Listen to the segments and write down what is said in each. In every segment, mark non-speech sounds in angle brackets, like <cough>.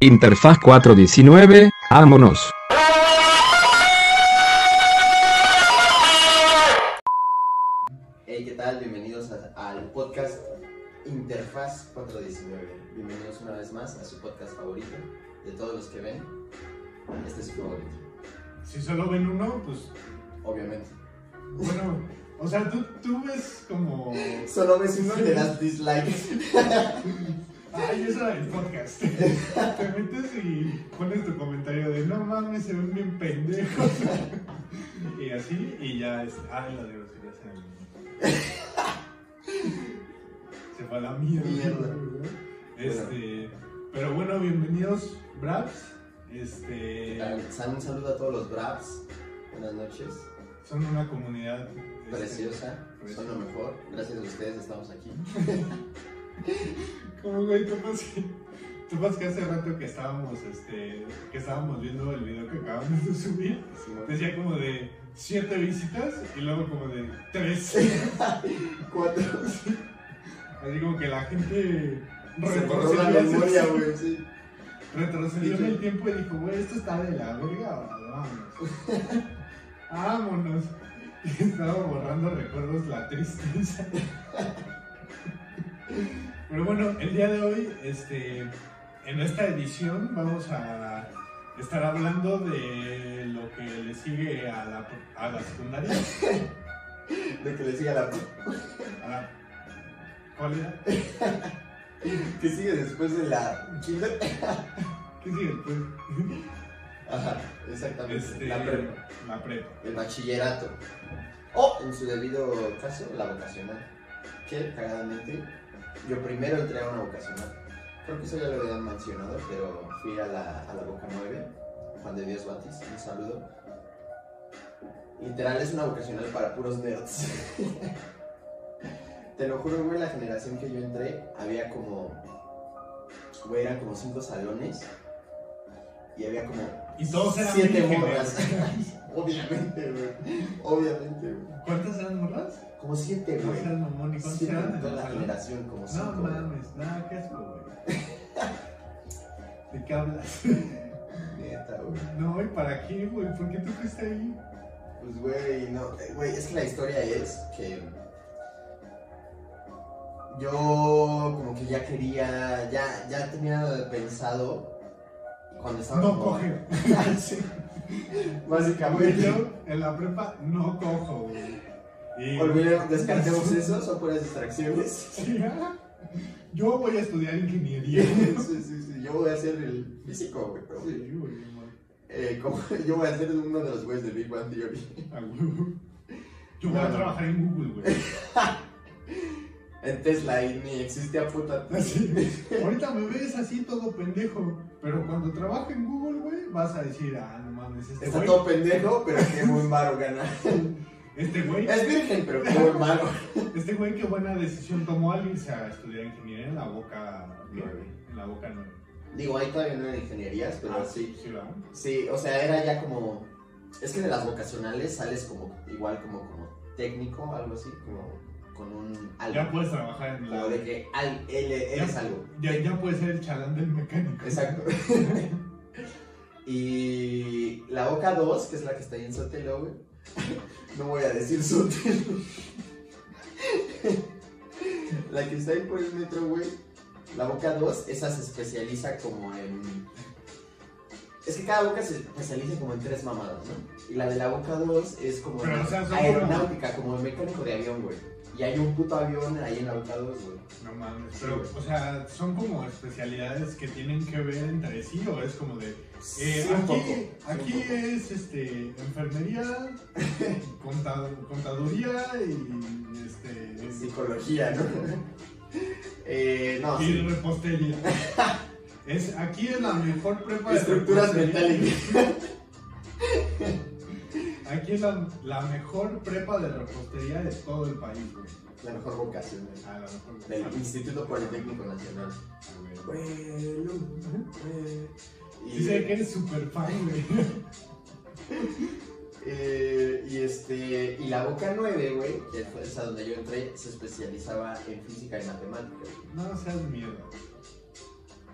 Interfaz 419, vámonos. Hey, ¿qué tal? Bienvenidos a- al podcast Interfaz 419. Bienvenidos una vez más a su podcast favorito. De todos los que ven, este es su favorito, Si solo ven uno, pues obviamente. bueno, o sea, tú, tú ves como... Solo ves uno y le das dislikes. <laughs> Ay, eso es el podcast. <laughs> Te metes y pones tu comentario de no mames, se ven bien pendejos. <laughs> Y así, y ya es. Ay, las groserías en el Se fue a la mierda. Mierda. Este. Pero bueno, bienvenidos, Braps. Este. Un saludo a todos los Braps. Buenas noches. Son una comunidad. este, Preciosa. Son lo mejor. Gracias a ustedes estamos aquí. <laughs> Como güey, topas que, topas que hace rato que estábamos, este, que estábamos viendo el video que acabamos de subir, decía como de siete visitas y luego como de tres. <laughs> Cuatro. Así como que la gente borró la retrocedió, memoria, güey. Sí. retrocedió en el tiempo y dijo, güey, esto está de la verga, vámonos. <laughs> vámonos. Y <laughs> estaba borrando recuerdos la tristeza. Pero bueno, el día de hoy, este, en esta edición vamos a estar hablando de lo que le sigue a la, a la secundaria. <laughs> De que le siga la. A la, ¿Cuál era? <laughs> Que sigue después de la. Kinder. <laughs> ¿Qué sigue después? Ajá, exactamente. Este, La prepa. La prepa. el bachillerato. O, en su debido caso, la vocacional. Que, cagadamente, yo primero entré a una vocacional. Creo que eso ya lo habían mencionado, pero fui a la, a la Boca 9, Juan de Dios Batis, un saludo. Literal es una vocacional para puros nerds. <laughs> Te lo juro, güey, la generación que yo entré, había como, güey, eran como cinco salones. Y había como Y todos eran siete morras. <laughs> Obviamente, güey. Obviamente, güey. ¿Cuántas eran morras? Como siete, No güey. seas mamón, ¿y cuántas Siete eran en en toda la generación, como cinco. No mames, nada, qué asco, güey. <laughs> ¿De qué hablas? Neta, güey. No, ¿y para qué, güey? ¿Por qué tú fuiste ahí? Pues, güey, no. eh, Güey, es que la historia es que. Yo, como que ya quería. Ya, ya tenía pensado. Cuando estaba. No como- coge. <laughs> Sí. Básicamente. yo en la prepa no cojo, güey. Y- Olvidemos, descartemos eso, son puras distracciones. Sí, ah. Yo voy a estudiar ingeniería. <laughs> Sí, sí, sí. Yo voy a ser el físico, güey. pero, Sí, eh, como, <laughs> yo voy a ser uno de los güeyes de Big Bang Theory. Yo voy a No. trabajar en Google, güey. <laughs> En Tesla y ni existía puta. Así. Ahorita me ves así todo pendejo. Pero cuando trabaje en Google, güey, vas a decir, ah, no mames, este Está todo pendejo, pero qué buen varo gana. Este güey. Es virgen, pero qué buen varo. Este güey, qué buena decisión tomó al irse a estudiar ingeniería en la boca. Nueve. En la boca 9. Digo, ahí todavía no eran ingenierías, pero sí. Sí. Sí, o sea, era ya como. Es que de las vocacionales sales como igual como, como técnico, algo así, como con un algo. Ya puedes trabajar en la. Como de que al, eres Ya. algo. Ya, ya puedes ser el chalán del mecánico. Exacto. <laughs> <laughs> y la Boca 2, que es la que está ahí en Sotelo, güey. No voy a decir Sotelo. la que está ahí por el metro, güey. La Boca 2, esa se especializa como en. Es que cada boca se especializa como en tres mamadas, ¿no? Y la de la Boca 2 es como Pero, en o sea, son aeronáutica, como el mecánico de avión, güey. Y hay un puto avión ahí en la Boca 2, güey. No mames. Pero, o sea, son como especialidades que tienen que ver entre sí o es como de. eh, Sí, poco, aquí sí, aquí es este, enfermería, <laughs> contad- contaduría y este. Psicología, ¿no? <laughs> eh, no, y sí. repostería. <laughs> Es, aquí es la mejor prepa de Estructuras metálicas. Aquí es la, la mejor prepa de repostería de todo el país, güey. La mejor vocación güey. Ah, la mejor. del Ah, Instituto Politécnico Nacional. güey. Bueno, eh, sé que eres súper fan, güey. <laughs> eh, y este y la Boca 9, güey, que fue esa donde yo entré, se especializaba en física y matemáticas. No seas mierda.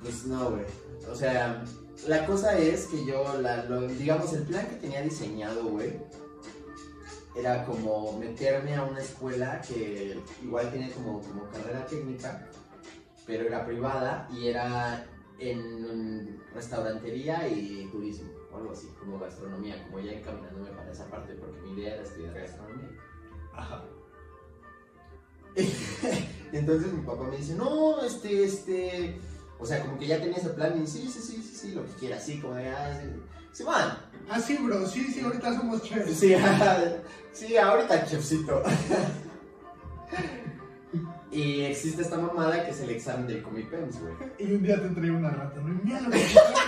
Pues no, güey. O sea, la cosa es que yo, la, lo- digamos, el plan que tenía diseñado, güey, era como meterme a una escuela que igual tiene como, como carrera técnica, pero era privada y era en restaurantería y turismo, o algo así, como gastronomía, como ya encaminándome para esa parte, porque mi idea era estudiar gastronomía. Ajá. <laughs> Entonces mi papá me dice, no, este, este, o sea, como que ya tenía ese plan y sí, sí, sí, sí, sí, lo que quiera, así como de, ah, sí, sí, van. Ah, sí, bro, sí, sí, ahorita somos chefs. Sí, <laughs> sí, ahorita chefcito. <laughs> Y existe esta mamada que es el examen del Comipems, güey. Y un día te traigo una rata, ¿no? Mira lo que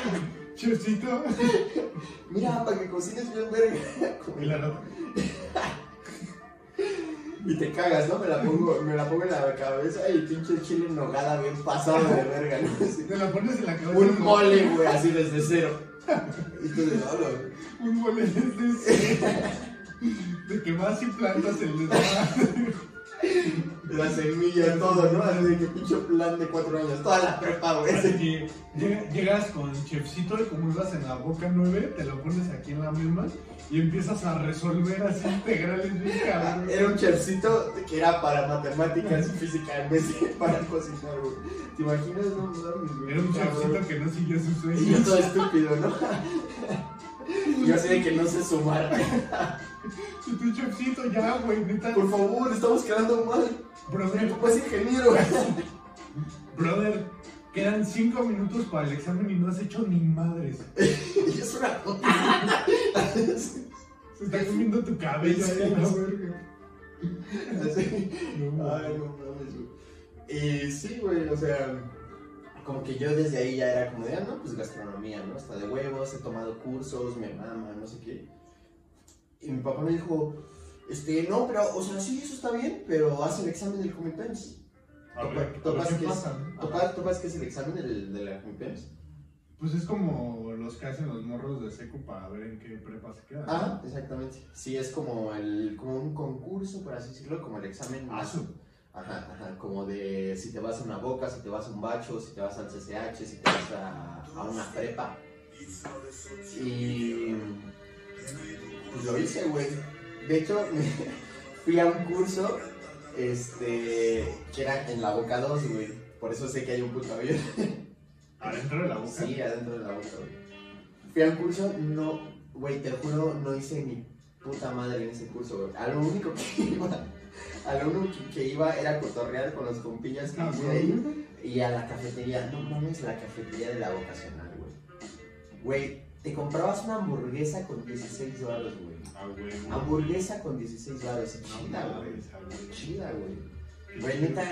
<laughs> chefcito. Mira, para que cocines bien verga. Y la rata. Y te cagas, ¿no? Me la pongo, me la pongo en la cabeza y pinche chile en nogada bien pasado de verga, ¿no? Así. Te la pones en la cabeza. Un mole, güey, así desde cero. Y tú de no. Un mole desde De que vas y plantas el desmadre. La semilla, todo, ¿no? Así de que pinche plan de cuatro años, toda la prepa, güey. Así que llega- llegas con chefcito y como ibas en la boca 9, te lo pones aquí en la misma y empiezas a resolver así integrales bien cabrón. Era un chefcito que era para matemáticas y física en vez de para cocinar, güey. ¿Te imaginas? No mames, güey. Era un chefcito que no siguió sus Y yo todo estúpido, ¿no? <laughs> Yo así de que no sé sumar. Y tu chefcito ya, güey, neta. Por favor, estamos quedando mal. Mi Brother, papá es ingeniero. brother, quedan 5 minutos para el examen y no has hecho ni madres. <laughs> Y es una. Se está comiendo tu verga. Así. No, Ay, no mames, güey. Y sí, güey, o sea, como que yo desde ahí ya era como de, ah, no, pues gastronomía, ¿no? Hasta de huevos, he tomado cursos, me mama, no sé qué. Y mi papá me dijo, este, no, pero, o sea, sí, eso está bien, pero haz el examen del Comipens. Topas que es- pasa, ¿no? ¿Topas, topas que es el examen del, de la Comipens? Pues es como los que hacen los morros de seco para ver en qué prepa se quedan. Ah, exactamente. Sí, es como, el, como un concurso, por así decirlo, como el examen. Ah, su- Ajá, ajá, como de si te vas a una boca, si te vas a un bacho, si te vas al CCH, si te vas a, a una prepa. Y pues lo hice, güey. De hecho, <laughs> fui a un curso este, que era en la boca 2, güey. Por eso sé que hay un puto avión. <laughs> Adentro de la boca. Sí, adentro de la boca, güey. Fui a un curso, no, güey, te juro, no hice ni puta madre en ese curso, güey. A lo único que <laughs> iba, a lo único que, que iba era cotorrear con los compillas que hice ahí y a la cafetería. No mames, la cafetería de la vocacional, güey. Güey, te comprabas una hamburguesa con 16 dólares, güey. Ah, güey. Hamburguesa con 16 dólares, No chida, güey. ah, güey. Chida, güey. Güey, neta,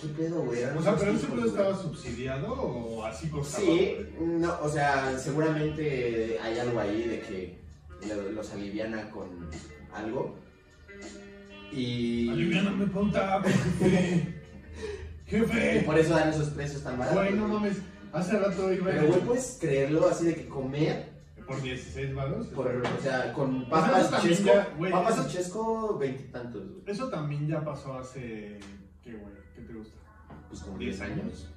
¿qué pedo, güey? O sea, pero pedo güey. estaba subsidiado o así costaba. Sí, no, o sea, seguramente hay algo ahí de que lo- los aliviana con algo. Y, Aliviáname, puta, jefe. <laughs> y Jefe. por eso dan esos precios tan baratos. Güey, no mames. Hace rato iba Pero, güey, puedes creerlo así de que comer, por 16 varos. por, o sea, con papas también chesco, ya, güey, papas eso- y chesco, veintitantos, güey. Eso también ya pasó hace. ¿Qué, güey? ¿Qué te gusta? Pues como 10 10 años.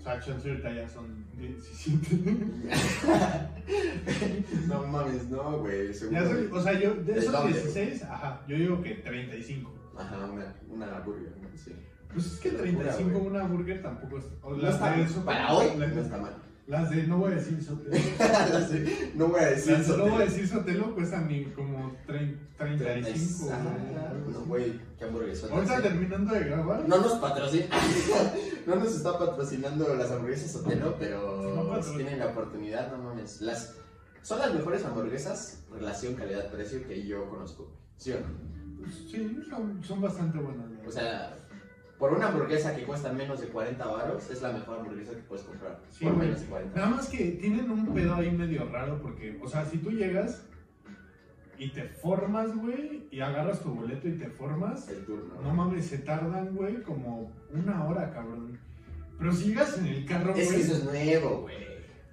O sea, chance ahorita ya son 17. <laughs> no mames, no, güey, seguro. ya soy, o sea, yo de ¿El esos doble? 16, ajá, yo digo que 35. Ajá, una, una burger. Sí. Pues es que Qué locura, 35 güey. una burger tampoco es. O No está Para hoy no está mal. Las de, no voy a decir Sotelo. <laughs> no voy a decir Las de eso. no voy a decir Sotelo cuestan ni como 30, 35. Ajá, güey. claro, no, güey, qué hamburguesas. Ahorita terminando de grabar, No nos patrocina, <laughs> no nos está patrocinando las hamburguesas Sotelo, No pero si tienen la oportunidad, no mames. Las, son las mejores hamburguesas, relación calidad-precio que yo conozco. ¿Sí o no? pues, sí, son, son bastante buenas. O sea, por una hamburguesa que cuesta menos de 40 baros, es la mejor hamburguesa que puedes comprar. Sí, por güey. menos de 40. Nada más que tienen un pedo ahí medio raro porque, o sea, si tú llegas y te formas, güey, y agarras tu boleto y te formas, El turno. no mames, se tardan, güey, como una hora, cabrón. Pero si llegas en el carro, es que güey, eso es nuevo, güey.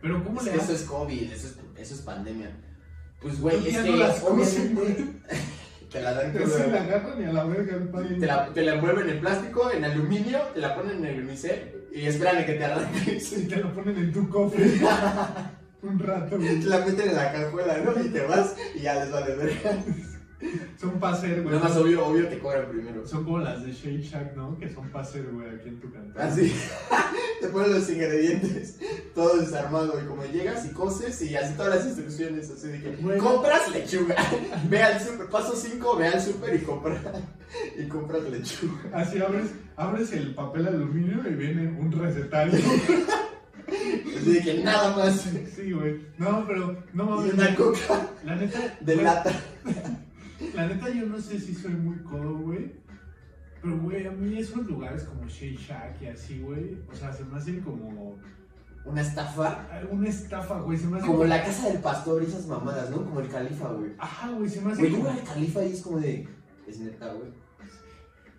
pero ¿cómo Es le que eso es COVID, eso es, eso es pandemia. Pues, güey, es que no obviamente <laughs> te la dan <laughs> se la agarran y a la verga el. Te la, te la envuelven en plástico, en aluminio, te la ponen en el unicel y esperan a que te arranques. <laughs> Y te lo ponen en tu cofre. <laughs> Un rato, güey. Te la meten en la cajuela, ¿no? Y te vas y ya les vale verga. <laughs> Son pa' hacer, güey. Nada más obvio, obvio te cobran primero. Son como las de Shake Shack, ¿no? Que son pa' hacer, güey, aquí en tu cantón. Así, <laughs> te ponen los ingredientes, todo desarmado, y como llegas y coces y así todas las instrucciones, así de que Bueno. compras lechuga, <laughs> ve al super, paso 5, ve al super y compra, y compras lechuga. Así abres, abres el papel aluminio y viene un recetario. Así de que nada más, Sí, güey. No, pero, no y mames. una coca La neta. de güey, lata. La neta, yo no sé si soy muy codo, güey. Pero, güey, a mí esos lugares como Shake Shack y así, güey. O sea, se me hacen como. Una estafa, Una estafa, güey. Se me hace como la casa del pastor y esas mamadas, ¿no? Como el califa, güey. Ajá, güey, se me hace Güey, yo como. al califa y es como de, es neta, güey.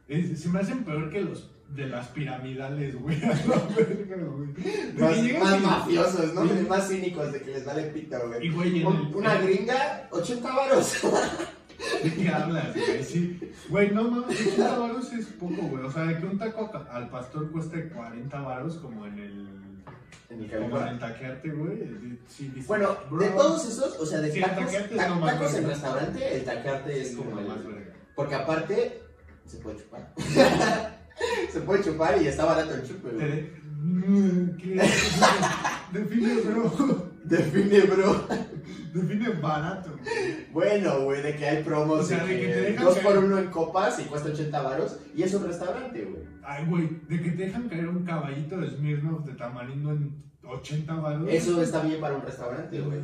es- se me hacen peor que los de las piramidales, güey. <laughs> Que Más, más y- mafiosos, ¿no? Más cínicos de que les vale pita, güey. Y, güey, el- Una gringa, 80 varos. <laughs> ¿De qué hablas, güey? Sí. Güey, no mames, 80 varos es poco, güey. O sea, de que un taco al pastor cueste 40 varos como en el. En mi Como en el taquearte, güey. Sí, Bueno, bro, de todos esos, o sea, de Sí, el tacos, ta- más tacos en restaurante, el taquearte es como el... más. Porque aparte, se puede chupar. <laughs> se puede chupar y está barato el chupe, güey. <laughs> Define, bro. Define, bro. <laughs> Define barato. Bueno, güey, de que hay promos O sea, de que que te dejan dos caer. por uno en copas y cuesta 80 varos y es un restaurante, güey. Ay, güey, de que te dejan caer un caballito de Smirnoff de tamarindo en 80 varos. Eso está bien para un restaurante, güey.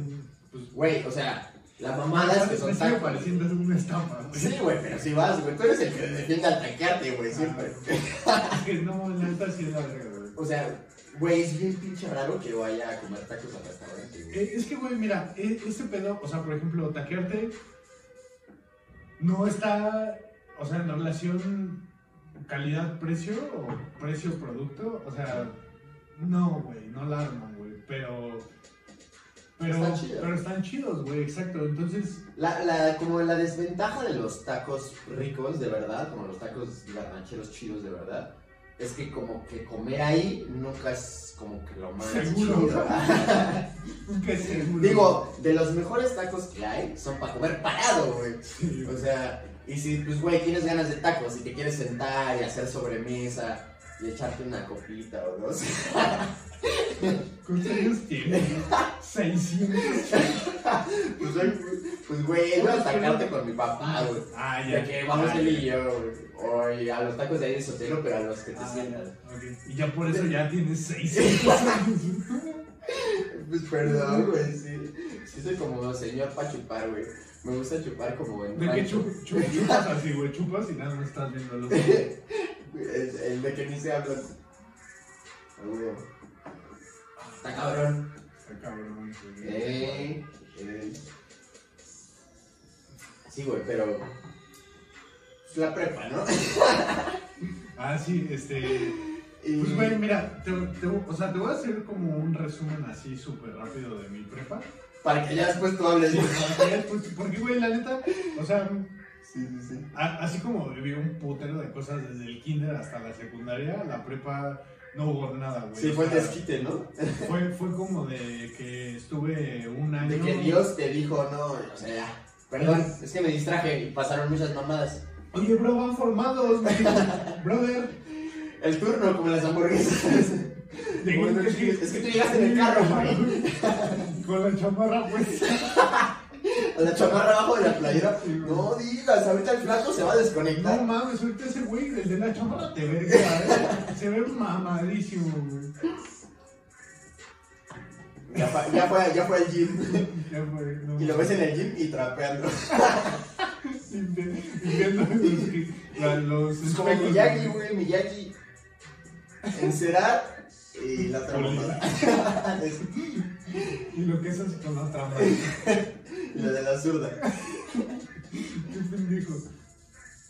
Pues, Güey, o sea, las mamadas que son tacos. pareciendo una estafa, güey. Sí, güey, pero si vas, güey, tú eres el que defiende al taquearte, güey, siempre. Es que no, la neta sí es la verga, güey. O sea, güey, es bien pinche raro que vaya a comer tacos al restaurante, güey. Eh, Es que, güey, mira, e- ese pedo, o sea, por ejemplo, taquearte no está, o sea, en relación calidad-precio o precio-producto, o sea, no, güey, no la arman, güey, pero... Pero Están chidos. pero están chidos, güey, exacto. Entonces, La, la, como la desventaja de los tacos ricos, de verdad, como los tacos garnacheros chidos, de verdad, es que como que comer ahí nunca es como que lo más Seguro. chido. <laughs> que seguro. Digo, de los mejores tacos que hay son para comer parado, güey. Sí, O sea, y si, pues, güey, tienes ganas de tacos y te quieres sentar y hacer sobremesa y echarte una copita o dos. <laughs> ¿Cuántos años tienes? 600. Pues, güey, pues, güey, voy a sacarte con mi papá, güey. Ah, De que vamos Ah, él y yo, güey. O a los tacos de ahí de Sotelo, pero a los que te Ah, sientan. ok. Y ya por eso ya tienes 600 años. <laughs> Pues perdón, güey, sí. Sí soy como señor para chupar, güey. Me gusta chupar como en De chup- chup- chupas así, güey, chupas y nada más estás viendo los <laughs> el, el de que ni se habla. Güey. Está cabrón. Está cabrón, güey. Eh, eh. Sí, güey, pero. Es la prepa, ¿no? <laughs> Ah, sí, este. Pues, güey, mira, te, te- o sea, te voy a hacer como un resumen así súper rápido de mi prepa. Para que ya después tú hables. Sí, para que ya después- porque, güey, la neta, o sea, Sí, sí, sí. así como viví un putero de cosas desde el kinder hasta la secundaria, la prepa no hubo nada, güey. Sí, fue el desquite, ¿no? Fue, fue como de que estuve un año. De que Dios te dijo, no, o sea. Perdón, es que me distraje y pasaron muchas mamadas. Oye, bro, van formados, güey. <laughs> Brother. El turno, como las hamburguesas. Bueno, es, que, es que tú llegaste en el carro, güey. Con la chamarra, pues. <laughs> A la chamarra abajo de la playera. No digas, ahorita el flaco se va a No desconectar. mames, ahorita ese güey, el de la chamarra, te verga, ¿eh? Se ve mamadísimo, güey. Ya, fue- ya, fue, ya fue al gym. Ya fue, no. Y lo ves en el gym y trapeando. <laughs> Limpiando los, la- Es como Miyagi, güey, Miyagi. Encerar y la Poli. mamada. <laughs> Es- Y lo que es así con la otra lo de la zurda. <laughs> Qué pendejo.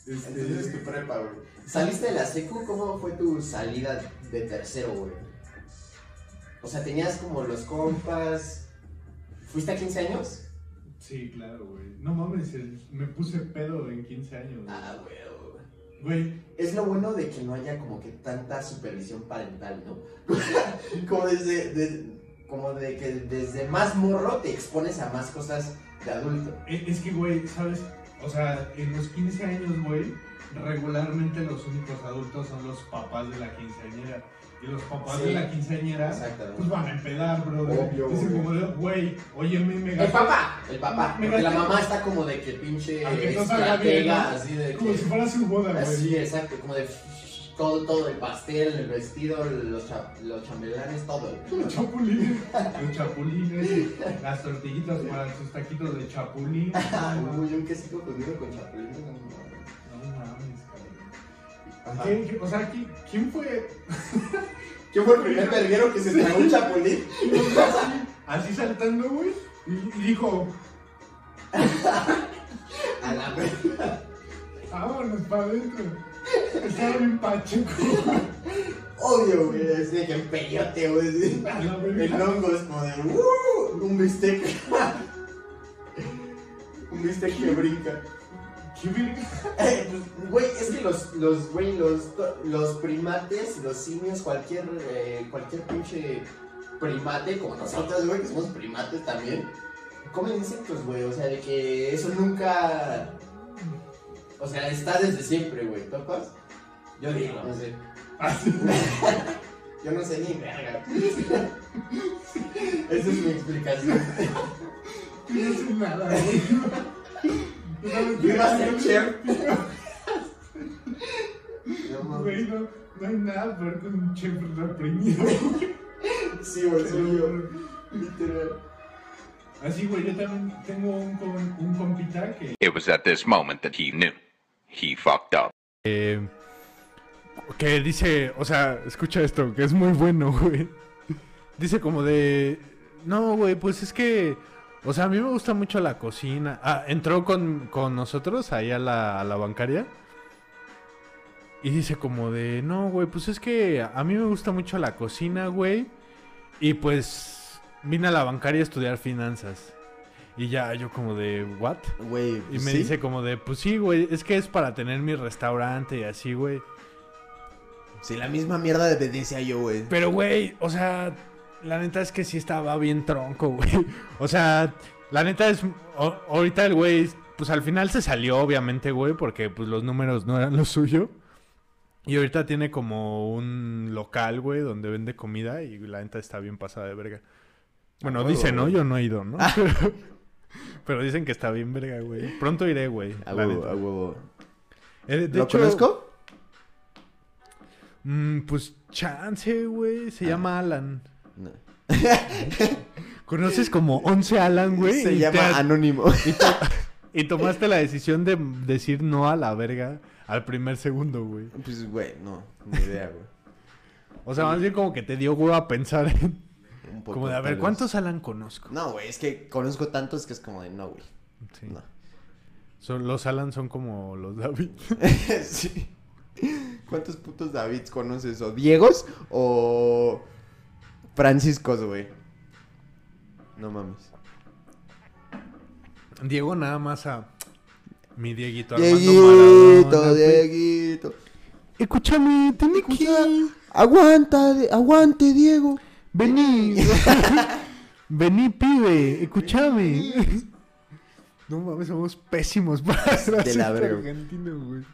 Entonces es Este, tu prepa, güey. ¿Saliste de la secu? ¿Cómo fue tu salida de tercero, güey? O sea, tenías como los compas. ¿Fuiste a 15 años? sí, claro, güey. No mames, me puse pedo en 15 años. güey. Ah, güey. güey. Güey, Es lo bueno de que no haya como que tanta supervisión parental, ¿no? <laughs> como desde, de- como de que desde más morro te expones a más cosas de adulto. e- es que, güey, ¿sabes? O sea, en los 15 años, güey, regularmente los únicos adultos son los papás de la quinceañera. Y los papás Sí. de la quinceañera, pues van a empedar, bro. Obvio, Dicen como de, güey, oye, me, me El papá, el papá. Me Porque la mamá está como de que pinche estratega, así de Como que... si fuera su boda, güey. Así, exacto, como de todo, todo, el pastel, el vestido, los, cha- los chambelanes, todo. Los chapulines, los chapulines, las tortillitas para sus taquitos de chapulín. <laughs> Ah, No Uy, un quesito fundido con chapulines. no mames. cabrón. Ajá. ¿Qué- qué- o sea, ¿quién, quién fue <laughs> ¿Quién fue el primer verguero que se tragó un chapulín? <laughs> así saltando, güey? Y, y dijo, A la verga. vámonos para adentro. Estaba bien pacheco. Obvio, güey, así de que en peyote, güey. El hongo es como de "Uh", un bistec. <laughs> un bistec que brinca. ¿Qué? Eh, pues, Güey, es que los, los, güey, los, los primates, los simios, cualquier, eh, cualquier pinche primate, como nosotros, güey, que somos primates también, comen insectos, güey, o sea, de que eso nunca, o sea, está desde siempre, güey, ¿topas? Yo digo, no sé. <laughs> Yo no sé ni verga. <laughs> Esa es mi explicación. No sé nada, güey. Yo iba a ser chef. Güey, no, no hay nada peor que un chef reprimido. Sí, güey, soy yo. Literal. Así, güey, yo también tengo un, un compita que It was at this moment that he knew. He fucked up. Eh, que dice, o sea, escucha esto, que es muy bueno, <laughs> güey. Dice como de, no, güey, pues es que, o sea, a mí me gusta mucho la cocina. Ah, entró con, con nosotros ahí a la, a la bancaria. Y dice como de, no, güey, pues es que a mí me gusta mucho la cocina, güey. Y pues vine a la bancaria a estudiar finanzas. Y ya yo como de, ¿what? Güey, Y pues me sí. dice como de, pues sí, güey, es que es para tener mi restaurante y así, güey. Sí, la misma mierda de decía yo, güey. Pero, güey, o sea, la neta es que sí estaba bien tronco, güey. <laughs> O sea, la neta es, o- ahorita el güey, pues al final se salió, obviamente, güey, porque pues los números no eran lo suyo. Y ahorita tiene como un local, güey, donde vende comida y la neta está bien pasada de verga. Bueno, A huevo, dice, ¿no? Yo no he ido, ¿no? <laughs> <laughs> Pero, dicen que está bien verga, güey. Pronto iré, güey. A huevo, a huevo. Eh, de ¿Lo hecho, conozco? mm, pues chance, güey. Se Ah. llama Alan. No. <laughs> Conoces como 11 Alan, güey. Se llama te Anónimo. <laughs> y, to- y tomaste la decisión de decir no a la verga al primer segundo, güey. Pues, güey, no, ni idea, güey. O sea, más bien como que te dio huevo a pensar en... Como de, a ver. ¿cuántos Alan conozco? No, güey, es que conozco tantos que es como de no, güey. Sí. No. Son- los Alan son como los David. <laughs> sí. ¿Cuántos putos Davids conoces? ¿O Diegos o Franciscos, güey? No mames. Diego nada más a... Mi Dieguito Dieguito, Maradona. Dieguito. Escúchame, tiene que... Aguanta, aguante, Diego. Vení. <laughs> Vení, pibe. Escúchame. No mames, somos pésimos para De la verga. güey.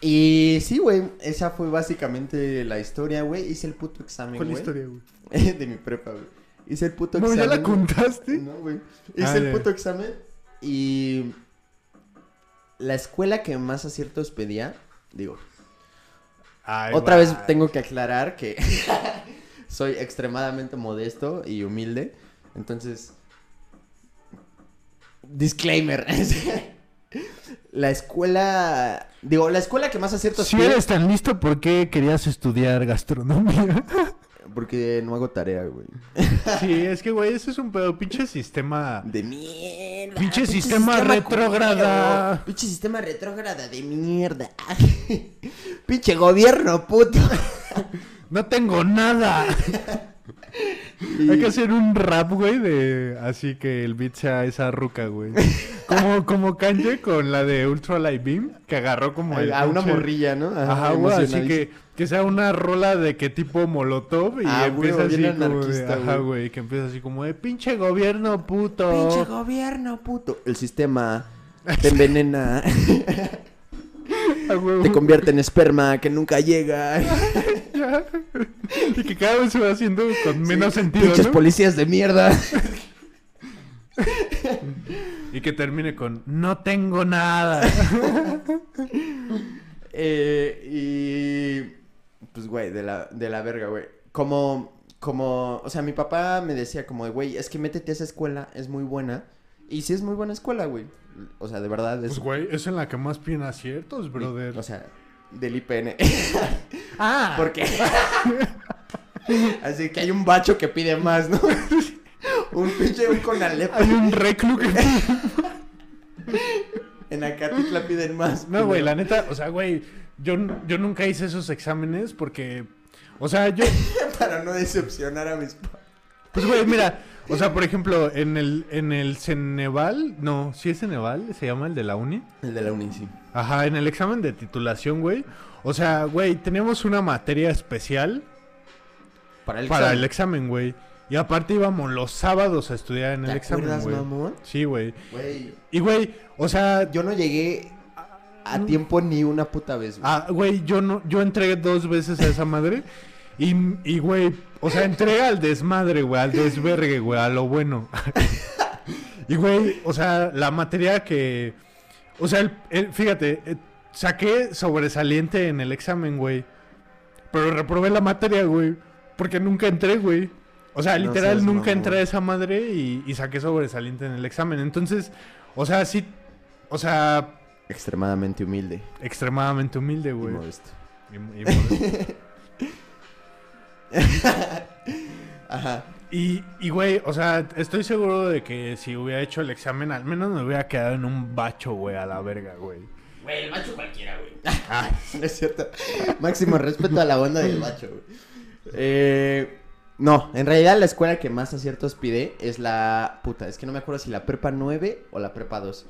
Y sí, güey, esa fue básicamente la historia, güey. Hice el puto examen, ¿Cuál güey. historia, güey? <laughs> de mi prepa, güey. Hice el puto No, examen. ¿ya la contaste? No, güey. Hice Ah, el puto examen y la escuela que más aciertos pedía, digo, Ay, otra vez tengo que aclarar que <laughs> soy extremadamente modesto y humilde. Entonces, disclaimer. <laughs> la escuela, digo, la escuela que más aciertos Si eres tan listo, ¿por qué querías estudiar gastronomía? <laughs> porque no hago tarea, güey. <laughs> sí, es que, güey, ese es un pedo. Pinche sistema. De mierda. Pinche sistema retrógrada. culero. Pinche sistema retrógrada de mierda. Pinche gobierno, puto. No tengo nada. <laughs> Y- Hay que hacer un rap, güey, de así que el beat sea esa ruca, güey. Como, como Kanye con la de Ultra Light Beam, que agarró como el a una pinche- morrilla, ¿no? Ajá, güey, así que, que sea una rola de que tipo molotov y Ah, güey, empieza así como de, ajá, güey. güey, que empieza así como de pinche gobierno puto. Pinche gobierno, puto. El sistema te envenena, <laughs> Ah, güey, te convierte en esperma que nunca llega. <laughs> <laughs> Y que cada vez se va haciendo con menos sentido, Pinches ¿no? policías de mierda. <laughs> Y que termine con no tengo nada. <laughs> Eh, y pues, güey, de la, de la verga, güey. Como, como, o sea, mi papá me decía como de, güey, es que métete a esa escuela, es muy buena. Y sí es muy buena escuela, güey. O sea, de verdad es... Pues, güey, es en la que más piden aciertos, brother. O sea, del IPN. <laughs> ah, Porque... <laughs> Así que hay un bacho que pide más, ¿no? <laughs> un pinche, un Conalep. hay un reclu que... En Acatitla piden más. No, güey, la neta, o sea, güey, yo, yo nunca hice esos exámenes porque, o sea, yo, Para no decepcionar a mis pues, güey, mira, o sea, por ejemplo, en el, en el Ceneval, no, sí es Ceneval, se llama el de la uni. El de la uni, sí. Ajá, en el examen de titulación, güey. O sea, güey, teníamos una materia especial Para el para examen. el examen, güey. Y aparte íbamos los sábados a estudiar en ¿Te el examen, acuerdas, güey. mamón? Sí, güey. Güey, Y, güey, o sea, yo no llegué a tiempo ni una puta vez, güey. Ah, güey, yo no, yo entré dos veces a esa madre. Y, y, güey, o sea, entré al desmadre, güey, al desvergue, güey, a lo bueno. <laughs> y, güey, o sea, la materia que. O sea, el- el- fíjate, eh, saqué sobresaliente en el examen, güey. Pero reprobé la materia, güey. Porque nunca entré, güey. O sea, literal, nunca entré a esa madre y, y saqué sobresaliente en el examen. Entonces, o sea, sí. O sea, Extremadamente humilde extremadamente humilde, y güey. modesto. Y- y modesto. <laughs> <laughs> Ajá. Y, y, güey, o sea, estoy seguro de que si hubiera hecho el examen, al menos me hubiera quedado en un bacho, güey, a la verga, güey. Güey, el macho cualquiera, güey. <laughs> no es cierto. Máximo respeto a la banda del macho, güey. Eh, no, en realidad la escuela que más aciertos pide es la puta. Es que no me acuerdo si la prepa 9 o la prepa 2.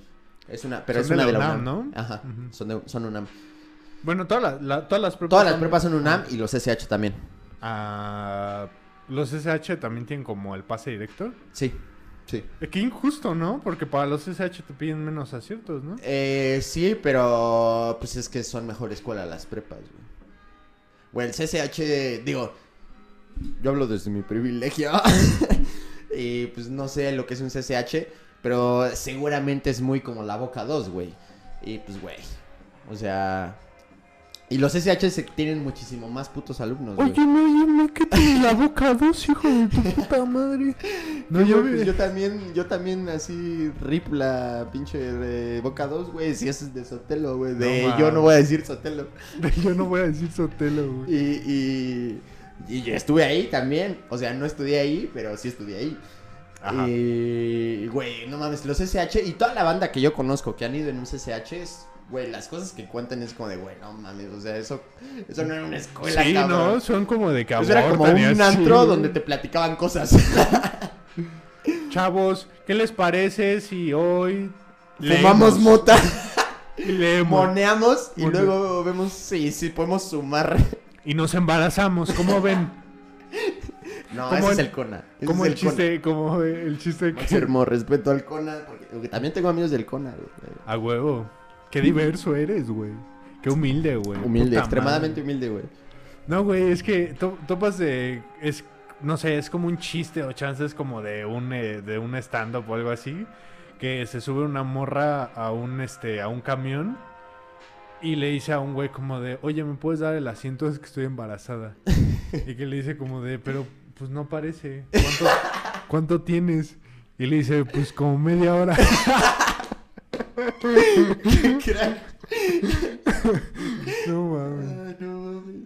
Es una, pero Son es de una la de la UNAM, UNAM, ¿no? Ajá, son, de- son UNAM. Bueno, todas las, la- todas las prepas. Todas las son- prepas son UNAM y los SH también. Los SH también tienen como el pase directo. Sí, sí. Eh, Qué injusto, ¿no? Porque para los SH te piden menos aciertos, ¿no? Eh, sí, pero pues es que son mejor escuela las prepas, güey. Güey, el CCH, digo, yo hablo desde mi privilegio. <laughs> y pues no sé lo que es un CCH, pero seguramente es muy como la Boca 2, güey. Y pues, güey, o sea... Y los SH tienen muchísimo más putos alumnos, güey. Oye, no, yo me quedé en la boca dos, hijo de tu puta madre. <laughs> No, yo, yo, pues, yo también, yo también así rip la pinche de Boca 2, güey, si es de Sotelo, güey, de No yo no voy a decir Sotelo. <laughs> yo no voy a decir Sotelo, güey. Y, y, y yo estuve ahí también, o sea, no estudié ahí, pero sí estudié ahí. Ajá. Y, güey, no mames, los SH y toda la banda que yo conozco que han ido en un CCH es, güey, las cosas que cuentan es como de, güey, no mames, o sea, eso, eso no era una escuela, Sí, cabrón. ¿no? Son como de que Eso era como un así, antro donde te platicaban cosas. <laughs> Chavos, ¿qué les parece si hoy Fumamos mota. y leemos Moneamos y luego vemos si, si podemos sumar. y nos embarazamos? ¿Cómo ven? <laughs> No, ese es el- Cona. como es el chiste, como el chiste que Máximo respeto al Cona. Porque, porque también tengo amigos del Cona. güey. a huevo. Qué diverso eres, güey. Qué humilde, güey. Humilde, Puta extremadamente madre. humilde, güey. No, güey, es que to- topas de es no sé, es como un chiste o chances como de un eh, de un stand up o algo así que se sube una morra a un este a un camión y le dice a un güey como de, "Oye, ¿me puedes dar el asiento? Es que estoy embarazada." y que le dice como de, "Pero pues no parece. ¿Cuánto cuánto tienes?" Y le dice, "Pues como media hora." <laughs> no mames. Ay, no mames.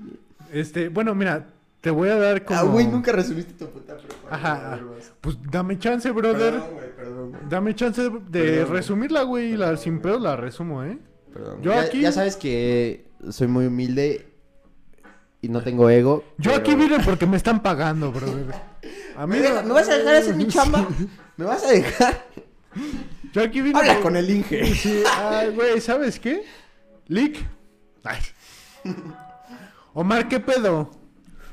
Este, bueno, mira, te voy a dar como Ah, güey, nunca resumiste tu puta prepa. Ajá. Pues dame chance, brother. Perdón, güey, perdón. güey, Dame chance de Perdón. resumirla, güey. La, sin pedo la resumo, ¿eh? Perdón. Yo ya, aquí- ya sabes que soy muy humilde y no tengo ego. Yo pero- aquí vine porque me están pagando, brother. A <laughs> mí ¿Me, no- ¿Me vas a dejar hacer mi <laughs> chamba? ¿Me vas a dejar? Yo aquí vine. Habla con el Inge. Sí, ay, güey, ¿sabes qué? Lick. Ay. Omar, ¿qué pedo?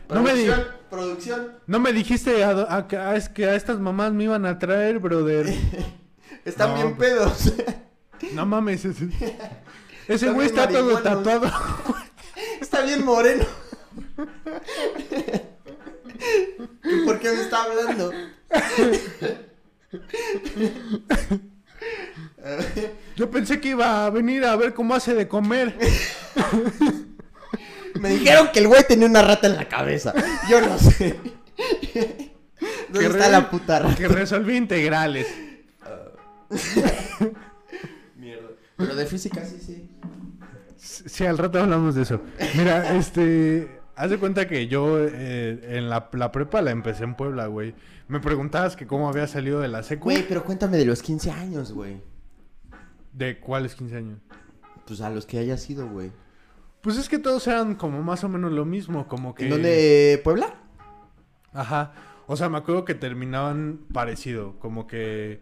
No me, di- Producción, producción. no me dijiste a, a- a- es que a estas mamás me iban a traer, brother. <laughs> Están No, bien pues. pedos. No mames. Ese, ese <laughs> güey bien está todo tatuado. <laughs> Está bien moreno. ¿Y por qué me está hablando? <laughs> Yo pensé que iba a venir a ver cómo hace de comer. Me dijeron que el güey tenía una rata en la cabeza. Yo no sé. ¿Dónde Que está re- la puta rata? Que resolví integrales. <laughs> Mierda. Pero de física sí, sí. Sí, al rato hablamos de eso. Mira, este. Haz de cuenta que yo eh, en la, la prepa la empecé en Puebla, güey. Me preguntabas que cómo había salido de la secu. Güey, pero cuéntame de los 15 años, güey. ¿De cuáles 15 años? Pues a los que haya sido, güey. Pues es que todos eran como más o menos lo mismo, como que... ¿En dónde? ¿Puebla? Ajá. O sea, me acuerdo que terminaban parecido, como que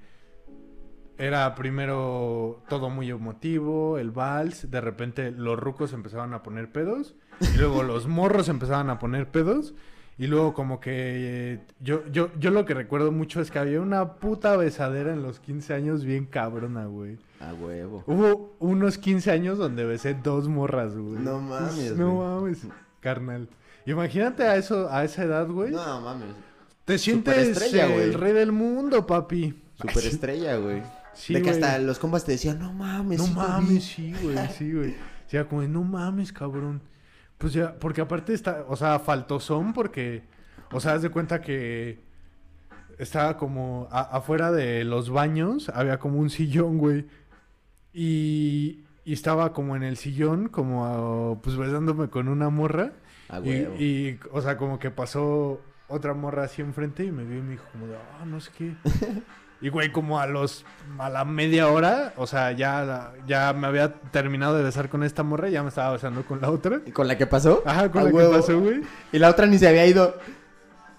era primero todo muy emotivo, el vals, de repente los rucos empezaban a poner pedos, y luego los morros empezaban a poner pedos, y luego como que eh, yo, yo, yo lo que recuerdo mucho es que había una puta besadera en los 15 años bien cabrona, güey. A huevo. Hubo unos 15 años donde besé dos morras, güey. No mames, No güey. mames, carnal. Imagínate a eso, a esa edad, güey. No mames. Te sientes Superestrella, el rey del mundo, papi. Superestrella, güey. Sí, de que güey. hasta los compas te decían, no mames. No sí te vi". mames, sí, güey, sí, güey. <laughs> O sea, como, no mames, cabrón. Pues ya, porque aparte está, o sea, faltó son porque, o sea, haz de cuenta que estaba como a- afuera de los baños, había como un sillón, güey. Y, y estaba como en el sillón, como, ah, pues besándome con una morra. A Y, y, o sea, como que pasó otra morra así enfrente y me vio y me dijo como de, ah, no sé qué. <laughs> y güey, como a los, a la media hora, o sea, ya, ya me había terminado de besar con esta morra y ya me estaba besando con la otra. ¿Y ¿Con la que pasó? Ajá, con la huevo. que pasó, güey. Y la otra ni se había ido.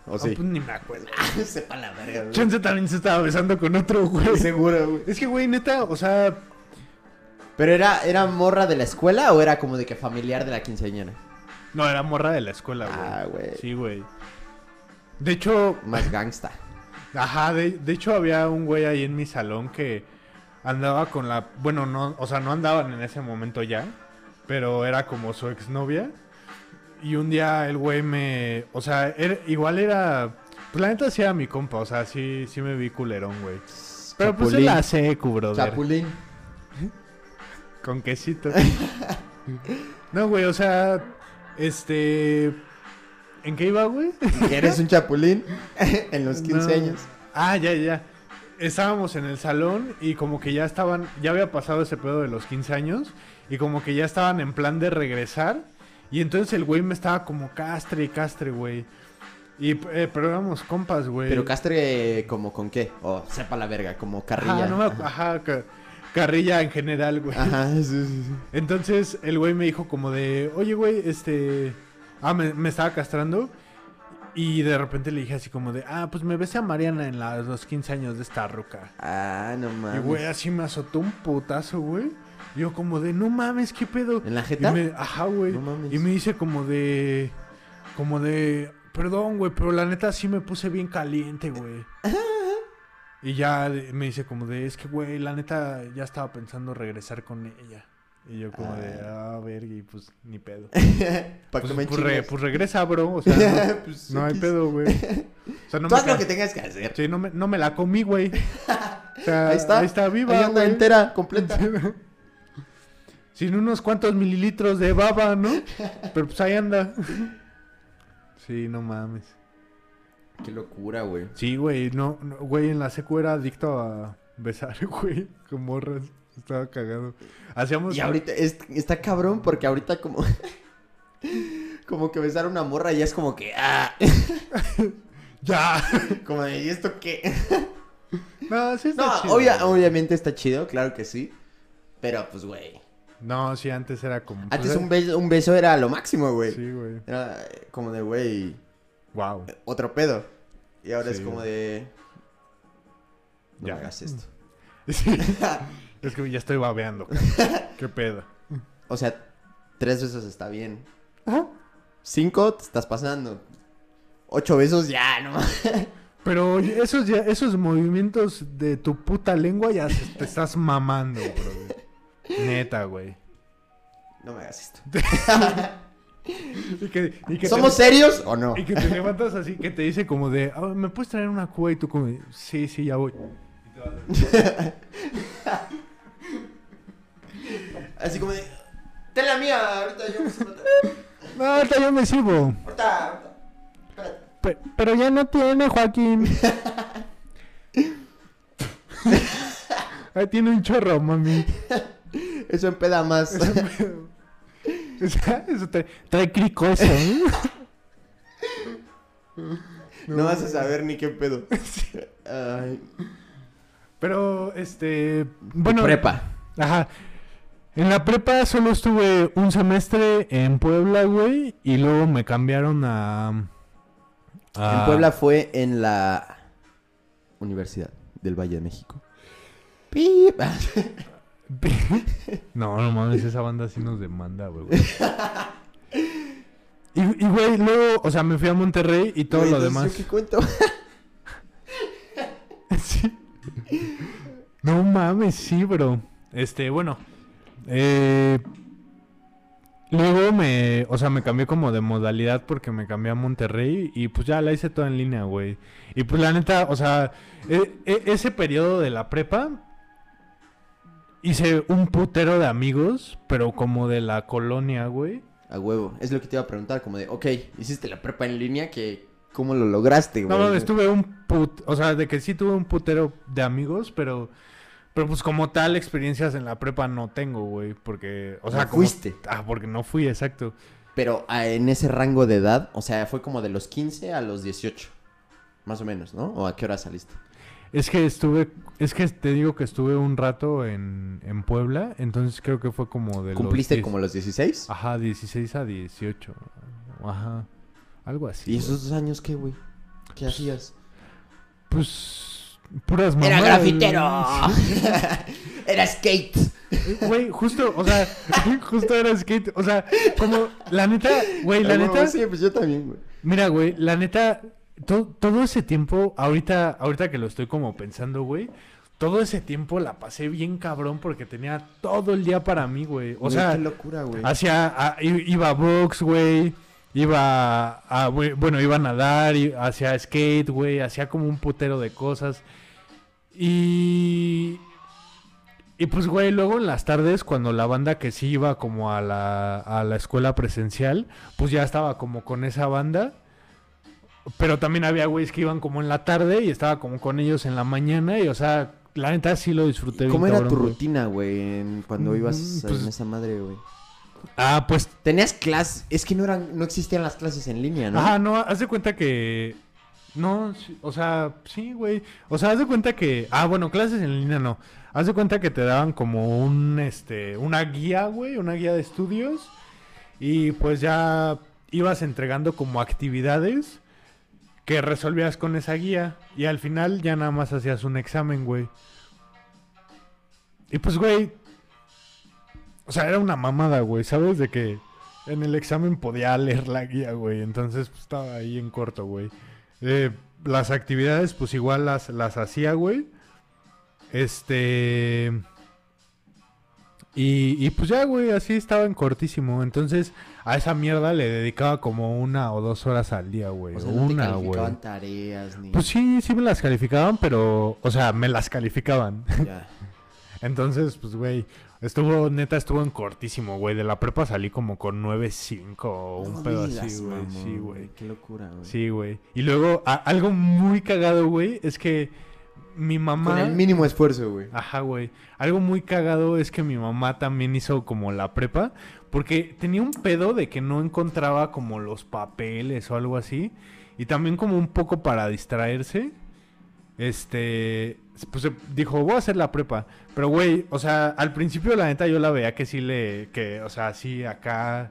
¿O sí? pues ni me acuerdo. <laughs> Sepa la verga. Chance también se estaba besando con otro, güey. Seguro, güey. Es que, güey, neta, o sea, ¿Pero era, era morra de la escuela o era como de que familiar de la quinceañera? no, era morra de la escuela, güey. Ah, güey. Sí, güey. De hecho, Más gangsta. Ajá, de, de hecho había un güey ahí en mi salón que andaba con la... Bueno, no, o sea, no andaban en ese momento ya, pero era como su exnovia. Y un día el güey me... O sea, era- igual era... Pues la neta sí era mi compa, o sea, sí, sí me vi culerón, güey. Pero pues él la secu, brother. Chapulín. Con quesito. <laughs> no, güey, o sea, este... ¿En qué iba, güey? <laughs> ¿Que ¿Eres un chapulín? <laughs> en los 15 No. años. Ah, ya, ya. Estábamos en el salón y como que ya estaban, ya había pasado ese pedo de los 15 años y como que ya estaban en plan de regresar y entonces el güey me estaba como castre y castre, güey. Y eh, pero éramos compas, güey. Pero castre, ¿como con qué? O sepa la verga, como carrilla. Ajá, no me ajá, ca- carrilla en general, güey. Ajá, sí, sí, sí. Entonces el güey me dijo como de, oye, güey, este... Ah, me, me estaba castrando. Y de repente le dije así como de, ah, pues me besé a Mariana en la- los 15 años de esta roca. Ah, no Y mames. güey, así me azotó un putazo, güey. Y Yo como de, no mames, ¿qué pedo? ¿En la Y jeta? me- ajá, güey. No mames. y me dice como de, como de, perdón, güey, pero la neta sí me puse bien caliente, güey. <laughs> y ya me dice como de, es que, güey, la neta ya estaba pensando regresar con ella. Y yo como de, ah, verga, y pues ni pedo. <laughs> ¿Para Pues, que me pues, re- pues regresa, bro. O sea, <laughs> no, Pues, no hay pedo, güey. <laughs> O sea, no Tú me haz lo que tengas que hacer. Sí, no me, no me la comí, güey. O sea, Ahí está. Ahí está viva, Ahí anda güey. entera, completa. Sin unos cuantos mililitros de baba, ¿no? Pero pues ahí anda. Sí, no mames. Qué locura, güey. Sí, güey, no, no, güey, en la secu era adicto a besar, güey, con morras. Estaba cagado. Hacíamos... Y ahorita es- está cabrón porque ahorita como... <laughs> como que besar a una morra ya es como que... Ah, <laughs> ¡Ya! <laughs> como de, ¿y esto qué? No, sí está No, chido, obvia- obviamente está chido, claro que sí. Pero pues, güey. No, sí, antes era como... pues, Antes era- un beso, un beso era lo máximo, güey. Sí, güey. Era eh, como de, güey, Wow. otro pedo. Y ahora es como de... No Ya. me hagas esto. Sí. Es que ya estoy babeando. <laughs> Qué pedo. O sea, tres besos está bien. Cinco te estás pasando. Ocho besos ya, no. Pero esos, ya, esos movimientos de tu puta lengua ya te estás mamando, bro. Neta, güey. No me hagas esto. <laughs> Y que, y que ¿Somos te, serios o no? Y que te levantas así, que te dice como de, "Ah, ¿me puedes traer una cuba? Y tú como, sí, sí, ya voy. <laughs> Así como de... Ten la mía, ahorita yo me siento- No, ahorita yo me sirvo. Ahorita, ahorita. Espérate. Pe- pero ya no tiene, Joaquín. Ahí tiene un chorro, mami. Eso empeda más. O sea, Eso te, trae crico eso, ¿eh? No vas a saber ni qué pedo. <laughs> Ay. Pero, este, bueno. Prepa. Ajá. En la prepa solo estuve un semestre en Puebla, güey, y luego me cambiaron a... a- En Puebla fue en la Universidad del Valle de México. Pip. <laughs> No, no mames, esa banda sí nos demanda, güey. güey. Y, y, güey, luego, o sea, me fui a Monterrey y todo Güey, lo demás. ¿yo ¿Qué cuento? <laughs> Sí. No mames, sí, bro. Este, bueno. Eh, luego me, o sea, me cambié como de modalidad porque me cambié a Monterrey y pues ya la hice toda en línea, güey. Y pues la neta, o sea, e- e- ese periodo de la prepa hice un putero de amigos, pero como de la colonia, güey. A huevo. Es lo que te iba a preguntar, como de, ok, hiciste la prepa en línea, que ¿cómo lo lograste, güey? No mames, tuve un put... O sea, de que sí tuve un putero de amigos, pero... Pero pues como tal, experiencias en la prepa no tengo, güey. Porque... O sea, No como- fuiste. Ah, porque no fui, exacto. Pero en ese rango de edad, o sea, fue como de los 15 a los 18. Más o menos, ¿no? ¿O a qué hora saliste? Es que estuve... Es que te digo que estuve un rato en, en Puebla. Entonces creo que fue como de ¿Cumpliste los... como los 16? Ajá, 16 a 18. Ajá. Algo así. ¿Y esos dos años qué, güey? ¿Qué hacías? Pues... Puras Era grafitero. Era skate. Güey, justo, o sea, <laughs> justo era skate. O sea, como, la neta, güey, la A huevo, neta. Sí, pues yo también, güey. Mira, güey, la neta, to- todo ese tiempo, ahorita, ahorita que lo estoy como pensando, güey, todo ese tiempo la pasé bien cabrón porque tenía todo el día para mí, güey. O Güey, sea, Qué locura, güey. hacía, a- i- iba a box, güey. Iba a, bueno, iba a nadar, y hacía skate, güey, hacía como un putero de cosas. Y y pues, güey, luego en las tardes, cuando la banda que sí iba como a la, a la escuela presencial, pues ya estaba como con esa banda. Pero también había güeyes que iban como en la tarde y estaba como con ellos en la mañana. Y, o sea, la neta sí lo disfruté bien ¿Cómo era cabrón, tu güey. rutina, güey, cuando Mm, ibas pues- en esa madre, güey? Ah, pues Tenías clases, es que no eran, no existían las clases en línea, ¿no? Ajá, no, haz de cuenta que. No, o sea, sí, güey. O sea, haz de cuenta que. Ah, bueno, clases en línea no. Haz de cuenta que te daban como un, este, una guía, güey, una guía de estudios. Y pues ya ibas entregando como actividades que resolvías con esa guía. Y al final ya nada más hacías un examen, güey. Y pues, güey. O sea, era una mamada, güey, ¿sabes? De que en el examen podía leer la guía, güey. Entonces, pues, estaba ahí en corto, güey. Eh, las actividades, pues igual las, las hacía, güey. Este. Y, y pues ya, güey, así estaba en cortísimo. Entonces, a esa mierda le dedicaba como una o dos horas al día, güey. o sea, no te una, güey. tareas ni... Pues sí, sí me las calificaban, pero, o sea, me las calificaban. Ya. <laughs> Entonces, pues, güey, estuvo, neta, estuvo en cortísimo, güey. De la prepa salí como con 9.5 o un No pedo así, güey. Sí, güey. Qué locura, güey. Sí, güey. Y luego, a- algo muy cagado, güey, es que mi mamá... Con el mínimo esfuerzo, güey. Ajá, güey. Algo muy cagado es que mi mamá también hizo como la prepa. Porque tenía un pedo de que no encontraba como los papeles o algo así. Y también como un poco para distraerse. Este... Pues eh, dijo, voy a hacer la prepa. Pero, güey, o sea, al principio la neta yo la veía que sí le... Que, o sea, sí, acá...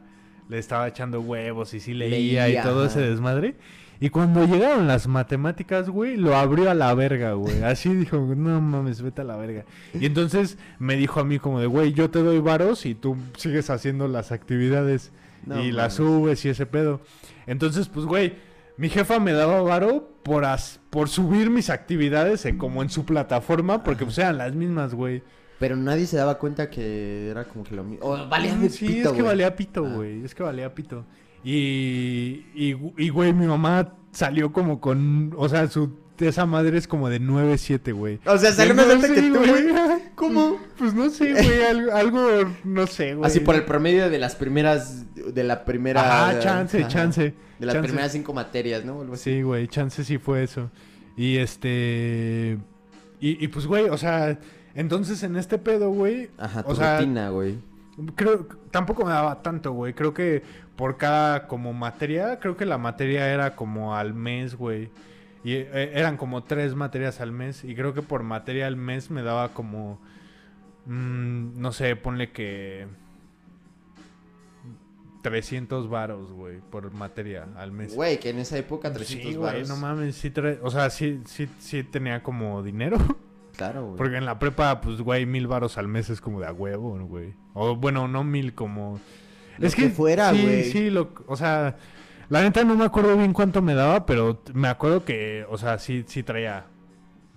le estaba echando huevos y sí leía, y todo ese desmadre. Y cuando llegaron las matemáticas, güey, lo abrió a la verga, güey. Así dijo, no mames, vete a la verga. Y entonces me dijo a mí como de, güey, yo te doy varos y tú sigues haciendo las actividades No y las subes y ese pedo. Entonces, pues, güey, mi jefa me daba varo por, as- por subir mis actividades en- como en su plataforma, porque pues eran las mismas, güey. Pero nadie se daba cuenta que era como que lo mismo. O valía de <laughs> Sí, pito, es que valía pito, Ah. güey. Es que valía pito. Y, y, y, güey, mi mamá salió como con, o sea, su, esa madre es como de 9-7, güey. O sea, salió más alta que tú, güey. <laughs> ¿Cómo? Pues no sé, güey, algo, algo, no sé, güey. Así por el promedio de las primeras. De la primera. Ajá, chance, Ajá. chance. De las chance. primeras cinco materias, ¿no? O algo así. Sí, güey, chance sí fue eso. Y este... Y, y pues, güey, o sea, entonces en este pedo, güey... Ajá, o tu sea, rutina, güey. Creo, tampoco me daba tanto, güey. Creo que por cada como materia, creo que la materia era como al mes, güey. Y eh, eran como tres materias al mes. Y creo que por materia al mes me daba como, mm, no sé, ponle que 300 varos, güey, por materia al mes. Güey, que en esa época 300 sí, varos. no mames, sí, o sea, sí, sí, sí tenía como dinero. <laughs> Claro, güey. Porque en la prepa, pues, güey, mil varos al mes es como de a huevo, güey. O bueno, no mil como... Lo que fuera, sí, güey. Sí, lo, o sea, la neta no me acuerdo bien cuánto me daba, pero me acuerdo que, o sea, sí, sí traía...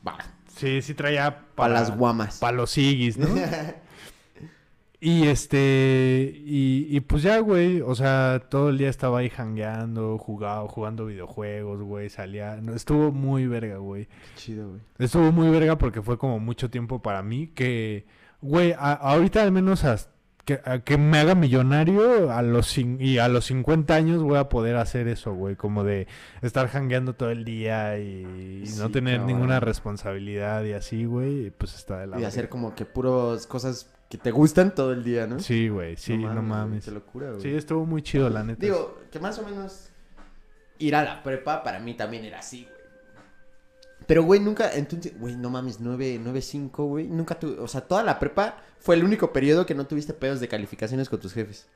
Va. Sí, sí traía Para las guamas. Para los siguis, ¿no? <laughs> y este... Y, y pues ya, güey, o sea, todo el día estaba ahí jangueando, jugado, jugando videojuegos, güey, salía... no, estuvo muy verga, güey. Chido, güey. Estuvo muy verga porque fue como mucho tiempo para mí que, güey, a- ahorita al menos hasta que, a que me haga millonario a los y a los 50 años voy a poder hacer eso, güey, como de estar jangueando todo el día y, y no tener cabrón. ninguna responsabilidad y así, güey, y pues está de la Y hacer como que puros cosas que te gustan todo el día, ¿no? Sí, güey, sí, no güey, mames. Qué locura, güey. Sí, estuvo muy chido, la neta. Digo, que más o menos ir a la prepa para mí también era así, güey. Pero, güey, nunca, entonces, güey, no mames, 9, 9, 5, güey. Nunca tuve, o sea, toda la prepa fue el único periodo que no tuviste pedos de calificaciones con tus jefes.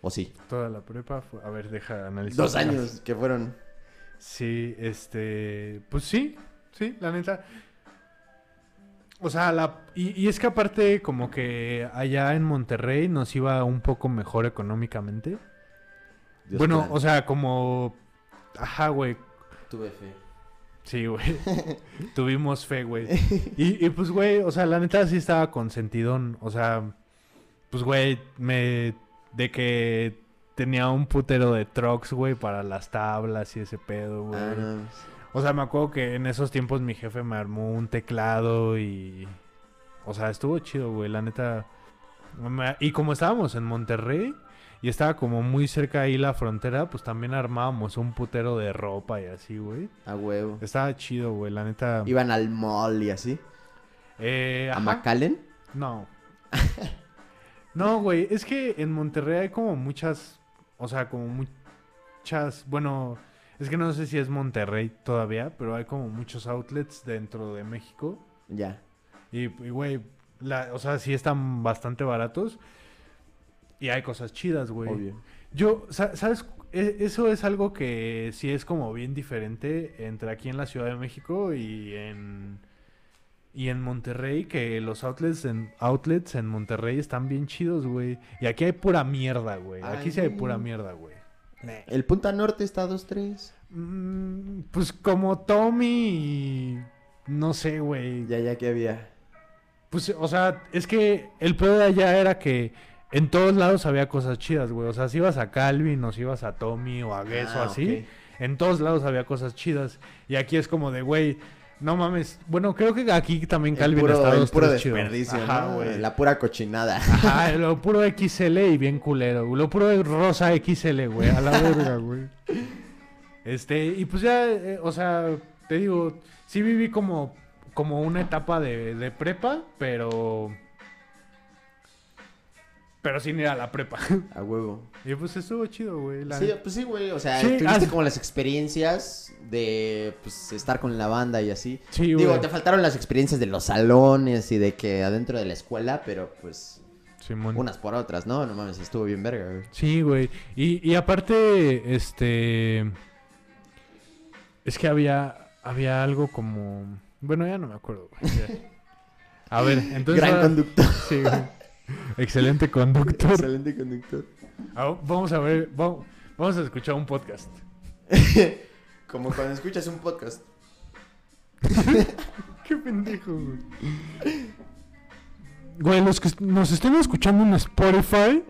¿O sí? Toda la prepa fue... A ver, deja analizar. Dos años que fueron. Sí, este, pues sí, sí, la neta. O sea, la, y, y es que aparte como que allá en Monterrey nos iba un poco mejor económicamente. Dios bueno, plan. o sea, como, ajá, güey, Tuve fe. Sí, güey, <laughs> tuvimos fe, güey. Y, y pues, güey, o sea, la neta sí estaba consentidón, o sea, pues, güey, me, de que tenía un putero de trucks, güey, para las tablas y ese pedo, güey. Ah, no. O sea, me acuerdo que en esos tiempos mi jefe me armó un teclado y... O sea, estuvo chido, güey, la neta. Me- Y como estábamos en Monterrey y estaba como muy cerca ahí la frontera, pues también armábamos un putero de ropa y así, güey. A huevo. Estaba chido, güey, la neta. Iban al mall y así. Eh, ¿A. McAllen? No. <laughs> no, güey, es que en Monterrey hay como muchas, o sea, como muchas, bueno, es que no sé si es Monterrey todavía, pero hay como muchos outlets dentro de México. Ya. Y, güey, o sea, sí están bastante baratos. Y hay cosas chidas, güey. Obvio. Yo, sa- ¿sabes? E- Eso es algo que sí es como bien diferente entre aquí en la Ciudad de México y en y en Monterrey, que los outlets en outlets en Monterrey están bien chidos, güey. Y aquí hay pura mierda, güey. Aquí sí hay Ay. pura mierda, güey. El Punta Norte está 2-3. Mm, pues como Tommy y no sé, güey. Ya, ya que había. Pues, o sea, es que el peor de allá era que en todos lados había cosas chidas, güey. O sea, si ibas a Calvin o si ibas a Tommy o a Guess o Ah, así, en todos lados había cosas chidas. Y aquí es como de, güey, no mames. Bueno, creo que aquí también El Calvin puro, está el dos, puro desperdicio, Ajá, ¿no? güey. La pura cochinada. Ajá, <laughs> lo puro XL y bien culero. Lo puro rosa XL, güey. A la verga, güey. Este, y pues ya, eh, o sea, te digo, sí viví como, como una etapa de, de prepa, pero. Pero sin ir a la prepa. A huevo. y pues estuvo chido, güey. la Sí, pues sí, güey. O sea, Sí, tuviste ah, como las experiencias de pues, estar con la banda y así. Sí, Digo, güey. te faltaron las experiencias de los salones y de que adentro de la escuela, pero pues Simón. unas por otras, ¿no? No mames, estuvo bien verga, güey. Sí, güey. Y, y aparte, este. Es que había, había algo como. Bueno, ya no me acuerdo, güey. <laughs> A ver, entonces. Gran ahora- conductor. Sí, güey. <laughs> Excelente conductor. Excelente conductor. Ah, Vamos a ver, vamos, vamos a escuchar un podcast. <laughs> Como cuando escuchas un podcast. <laughs> Qué pendejo, güey. Güey, los que nos estén escuchando en Spotify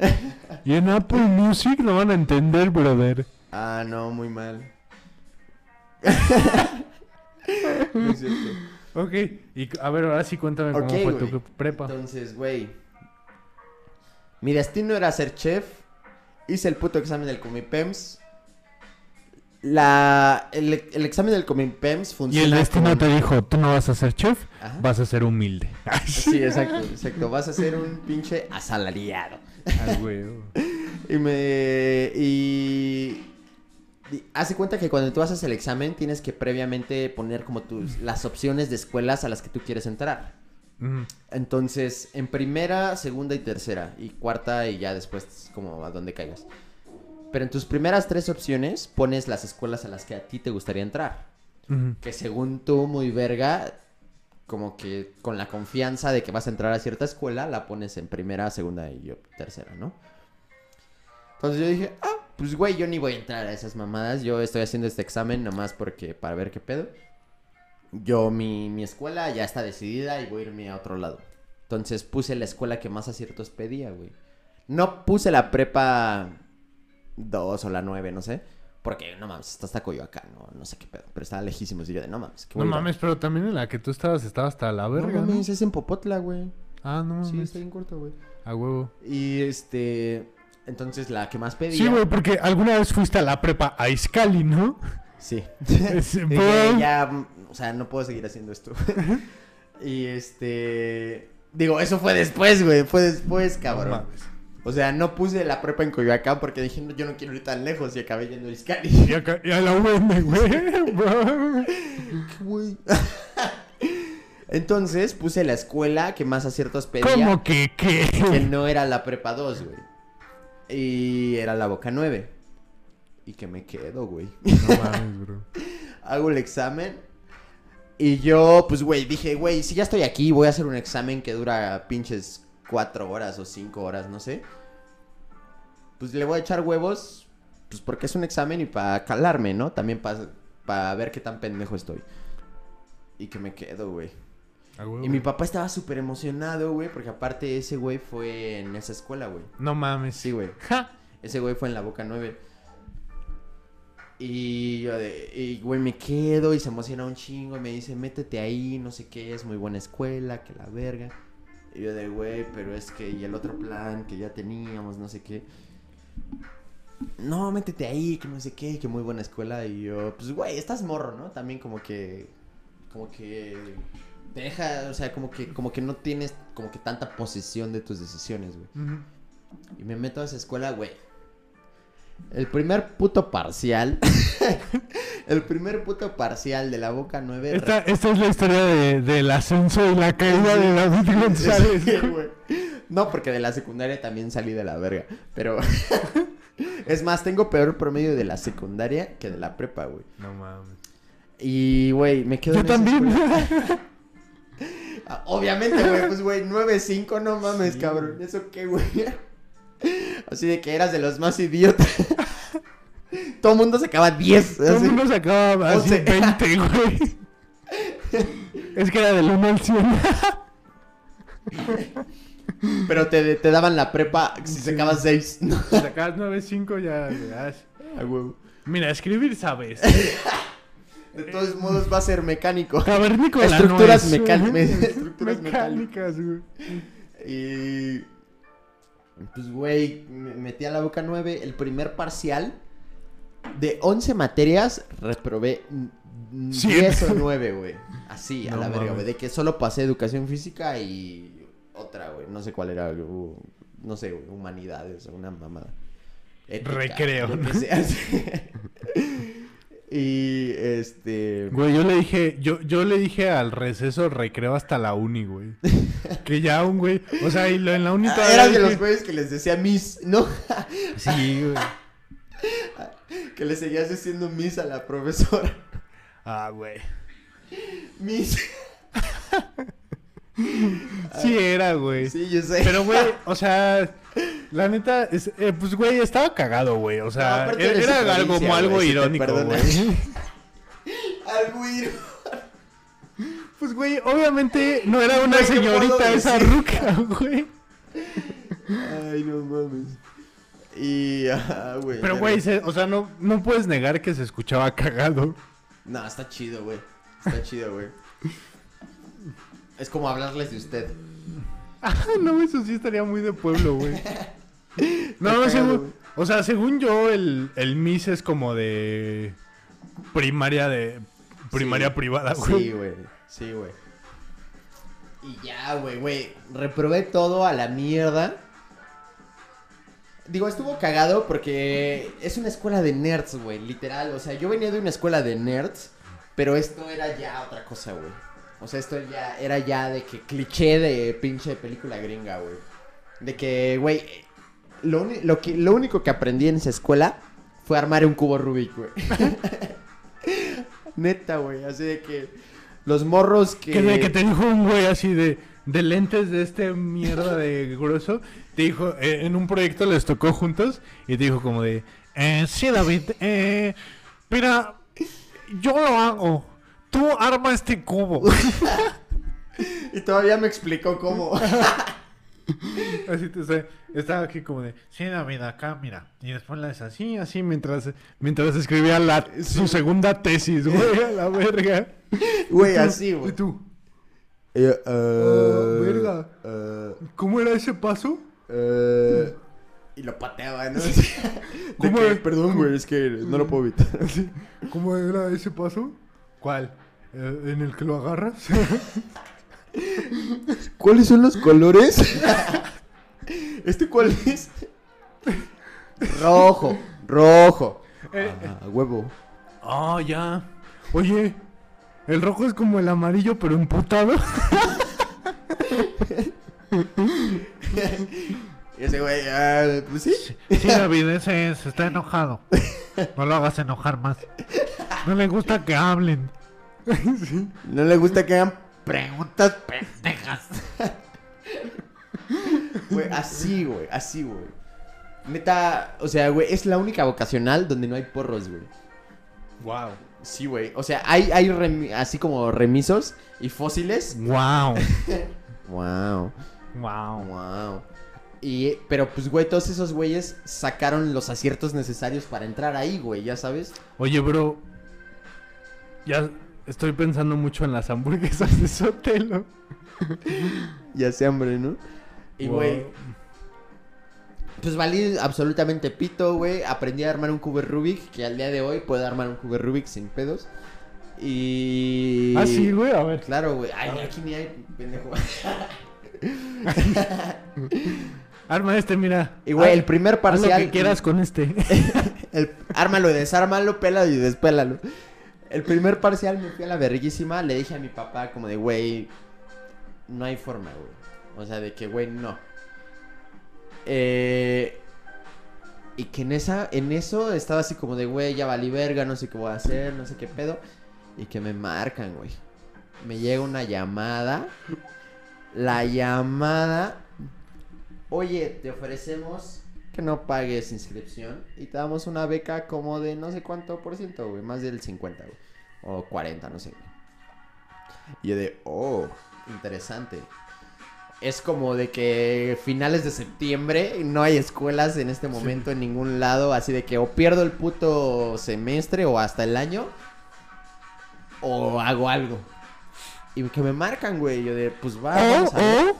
y en Apple Music lo van a entender, brother. Ah, no, muy mal. No es cierto. Ok, y a ver, ahora sí cuéntame Ok, cómo fue güey. tu prepa. Entonces, güey. Mi destino era ser chef. Hice el puto examen del Comipems. La, el, el examen del Comipems Y funciona. el destino te dijo, tú no vas a ser chef, Ajá. vas a ser humilde. <laughs> Sí, exacto, exacto. Vas a ser un pinche asalariado. Ay, güey. <laughs> Y me. Y. y Hace cuenta que cuando tú haces el examen tienes que previamente poner como tus las opciones de escuelas a las que tú quieres entrar. Entonces, en primera, segunda y tercera. Y cuarta y ya después como a donde caigas. Pero en tus primeras tres opciones pones las escuelas a las que a ti te gustaría entrar. Que según tú, muy verga, como que con la confianza de que vas a entrar a cierta escuela, la pones en primera, segunda y yo tercera, ¿no? Entonces yo dije, ah, pues güey, yo ni voy a entrar a esas mamadas. Yo estoy haciendo este examen nomás porque, para ver qué pedo. Yo, mi, mi escuela ya está decidida y voy a irme a otro lado. Entonces puse la escuela que más aciertos pedía, güey. No puse la prepa 2 o la 9, no sé. Porque, no mames, está hasta Coyoacán, no, no sé qué pedo. Pero estaba lejísimos. Y yo de, no mames. ¿qué No a mames, pero también en la que tú estabas estaba hasta la verga, ¿no? mames, es en Popotla, güey. Ah, no Sí, mames. está bien corto, güey. A huevo. Y este. Entonces la que más pedía. Sí, güey, porque alguna vez fuiste a la prepa a Iscali, ¿no? Sí. <laughs> Bro. <laughs> ya, sea, no puedo seguir haciendo esto. <laughs> y este. Digo, eso fue después, güey. Fue después, No cabrón. mames. o sea, no puse la prepa en Coyoacán porque dije, no, yo no quiero ir tan lejos y acabé yendo a Iscali. Y, acá, y a la UM, güey. <laughs> bro. Güey. <laughs> Entonces puse la escuela que más aciertos pedía. ¿Cómo que qué? que no era la prepa 2, güey. Y era la boca 9. Y que me quedo, güey. No mames, bro. Hago el examen. Y yo, pues, güey, dije, güey, si ya estoy aquí, voy a hacer un examen que dura pinches 4 horas o 5 horas, no sé. Pues le voy a echar huevos, pues porque es un examen y para calarme, ¿no? También para ver qué tan pendejo estoy. Y que me quedo, güey. Y mi papá estaba súper emocionado, güey, porque aparte ese güey fue en esa escuela, güey. No mames. Sí, güey. Ja. Ese güey fue en la Boca 9. Y yo de, y güey, me quedo y se emociona un chingo y me dice, métete ahí, no sé qué, es muy buena escuela, que la verga. Y yo de, güey, pero es que, y el otro plan que ya teníamos, no sé qué. No, métete ahí, que no sé qué, que muy buena escuela. Y yo, pues, güey, estás morro, ¿no? También como que, como que te deja, o sea, como que, como que no tienes como que tanta posesión de tus decisiones, güey. Ujú. Y me meto a esa escuela, güey. El primer puto parcial. <laughs> el primer puto parcial de la Boca 9. Esta, esta es la historia de, del ascenso y la caída de David González. Sí, güey. No, porque de la secundaria también salí de la verga. Pero. <laughs> es más, tengo peor promedio de la secundaria que de la prepa, güey. No mames. Y, güey, me quedo Yo en esa también. escuela. <laughs> Ah, Obviamente, güey, pues, güey, 9-5, no mames, Sí, cabrón. ¿Eso qué, güey? Así de que eras de los más idiotas. Todo el mundo sacaba 10. Todo el mundo sacaba así Once. 20, güey. Es que era del 1 al 100. Pero te, te daban la prepa si sacabas 6. No, Si sacabas 9, 5 ya. a huevo. Mira, escribir sabes. De todos modos va a ser mecánico. Cavernícola Estructuras no es. estructuras mecánicas, güey. Y. Pues, güey, me metí a la boca 9. El primer parcial de 11 materias reprobé mm, Siete. 10 o 9, güey. Así, a <laughs> la verga, güey. De que solo pasé educación física y otra, güey. No sé cuál era, uh, no sé, humanidades una mamada. Ética, Recreo, ¿no? <laughs> y este. Güey, yo le dije, yo, yo le dije al receso recreo hasta la uni, güey. <laughs> Que ya un güey. O sea, y lo- en la única. Ah, Era de los güeyes que les decía Miss, ¿no? Sí, güey. que le seguías diciendo Miss a la profesora. Ah, güey. Miss. Sí era, güey. Sí, yo sé. Pero, güey, o sea, la neta, es, eh, pues, güey, estaba cagado, güey. O sea, era, era algo, como algo irónico, güey. <laughs> Algo ir- Pues, güey, obviamente no era una Güey, ¿qué puedo señorita esa ruca, güey. Ay, no mames. Y, ah, güey. Pero, güey, se- o sea, no, no puedes negar que se escuchaba cagado. No, está chido, güey. Está chido, güey. Es como hablarles de usted. Ah, no, eso sí estaría muy de pueblo, güey. <laughs> No, según, o sea, según yo, el, el Miss es como de primaria de primaria Sí. privada, güey. Sí, güey. Sí, güey. Y ya, güey, güey. Reprobé todo a la mierda. Digo, estuvo cagado porque es una escuela de nerds, güey, literal. O sea, yo venía de una escuela de nerds, pero esto era ya otra cosa, güey. O sea, esto ya era ya de que cliché de pinche película gringa, güey. De que, güey, lo, lo único que aprendí en esa escuela fue armar un cubo Rubik, güey. <laughs> Neta, güey, así de que los morros que... Que, de que te dijo un güey así de, de lentes de este mierda de grueso. Te dijo, eh, en un proyecto les tocó juntos y te dijo como de, eh, sí David, eh, mira, yo lo hago. Tú arma este cubo. <laughs> Y todavía me explicó cómo. <laughs> <laughs> Así te está- estaba aquí como de, sí David, acá mira. Y después la es así, así, mientras, mientras escribía la, su segunda tesis, güey, a la verga. <laughs> Güey, Y tú- así, ¿Y güey. tú? Eh, Ah, eh, verga. eh, ¿Cómo era ese paso? eh, y lo pateaba, ¿no? <laughs> ¿Cómo que? Perdón, güey, es que no lo puedo evitar. ¿Cómo era ese paso? ¿Cuál? ¿En el que lo agarras? <laughs> ¿Cuáles son los colores? <laughs> ¿Este cuál es? Rojo, rojo. Eh, Ah, huevo. Ah, ya. Oye, el rojo es como el amarillo, pero emputado. <laughs> Ese güey, ah, pues sí. Sí, David, ese es, está enojado. No lo hagas enojar más. No le gusta que hablen. Sí. No le gusta que hagan preguntas pendejas. <laughs> Güey, así, güey, así, güey. Neta, o sea, güey, es la única vocacional donde no hay porros, güey. Wow. Sí, güey. O sea, hay, hay remi- así como remisos y fósiles. Wow. Wow, Wow. wow. Y, pero pues, güey, todos esos güeyes sacaron los aciertos necesarios para entrar ahí, güey, ya sabes. Oye, bro. Ya estoy pensando mucho en las hamburguesas de Sotelo. <laughs> Ya sé, hambre, ¿no? Y, Wow. güey, pues valí absolutamente pito, güey. Aprendí a armar un cubo Rubik, que al día de hoy puedo armar un cubo Rubik sin pedos. Y... Ah, sí, güey, a ver. Claro, güey. Ay, aquí ni hay pendejo. <laughs> Arma este, mira. Y, güey, Haz- el primer haz parcial... lo que quieras con este. <laughs> El, ármalo y desármalo, pélalo y despélalo. El primer parcial me fui a la verguísima. Le dije a mi papá como de, güey, no hay forma, güey. O sea, de que, güey, no. Eh, y que en esa, en eso estaba así como de, güey, ya valí verga, no sé qué voy a hacer, no sé qué pedo. Y que me marcan, güey. Me llega una llamada. La llamada. Oye, te ofrecemos que no pagues inscripción y te damos una beca como de no sé cuánto por ciento, güey. Más del 50, güey. O 40, no sé. Y yo de, oh, interesante. Es como de que finales de septiembre no hay escuelas en este momento en ningún lado. Así de que o pierdo el puto semestre o hasta el año. O hago algo. Y que me marcan, güey. Yo de, pues va. O, vamos a ver. o,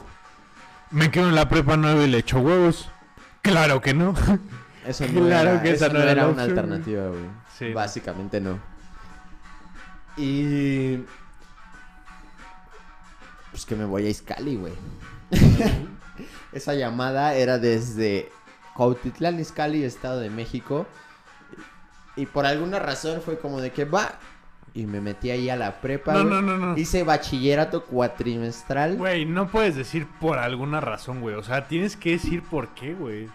me quedo en la prepa 9 y le echo huevos. Claro que no. Eso <laughs> no Claro era, que esa no no era una opción, alternativa, güey. Sí. Básicamente no. Y... Pues que me voy a Iscali, güey. <laughs> Esa llamada era desde Cuautitlán, Izcalli, Estado de México. Y por alguna razón fue como de que va. y me metí ahí a la prepa. No, no, no. Hice bachillerato cuatrimestral. Güey, no puedes decir por alguna razón, güey. O sea, tienes que decir por qué, güey.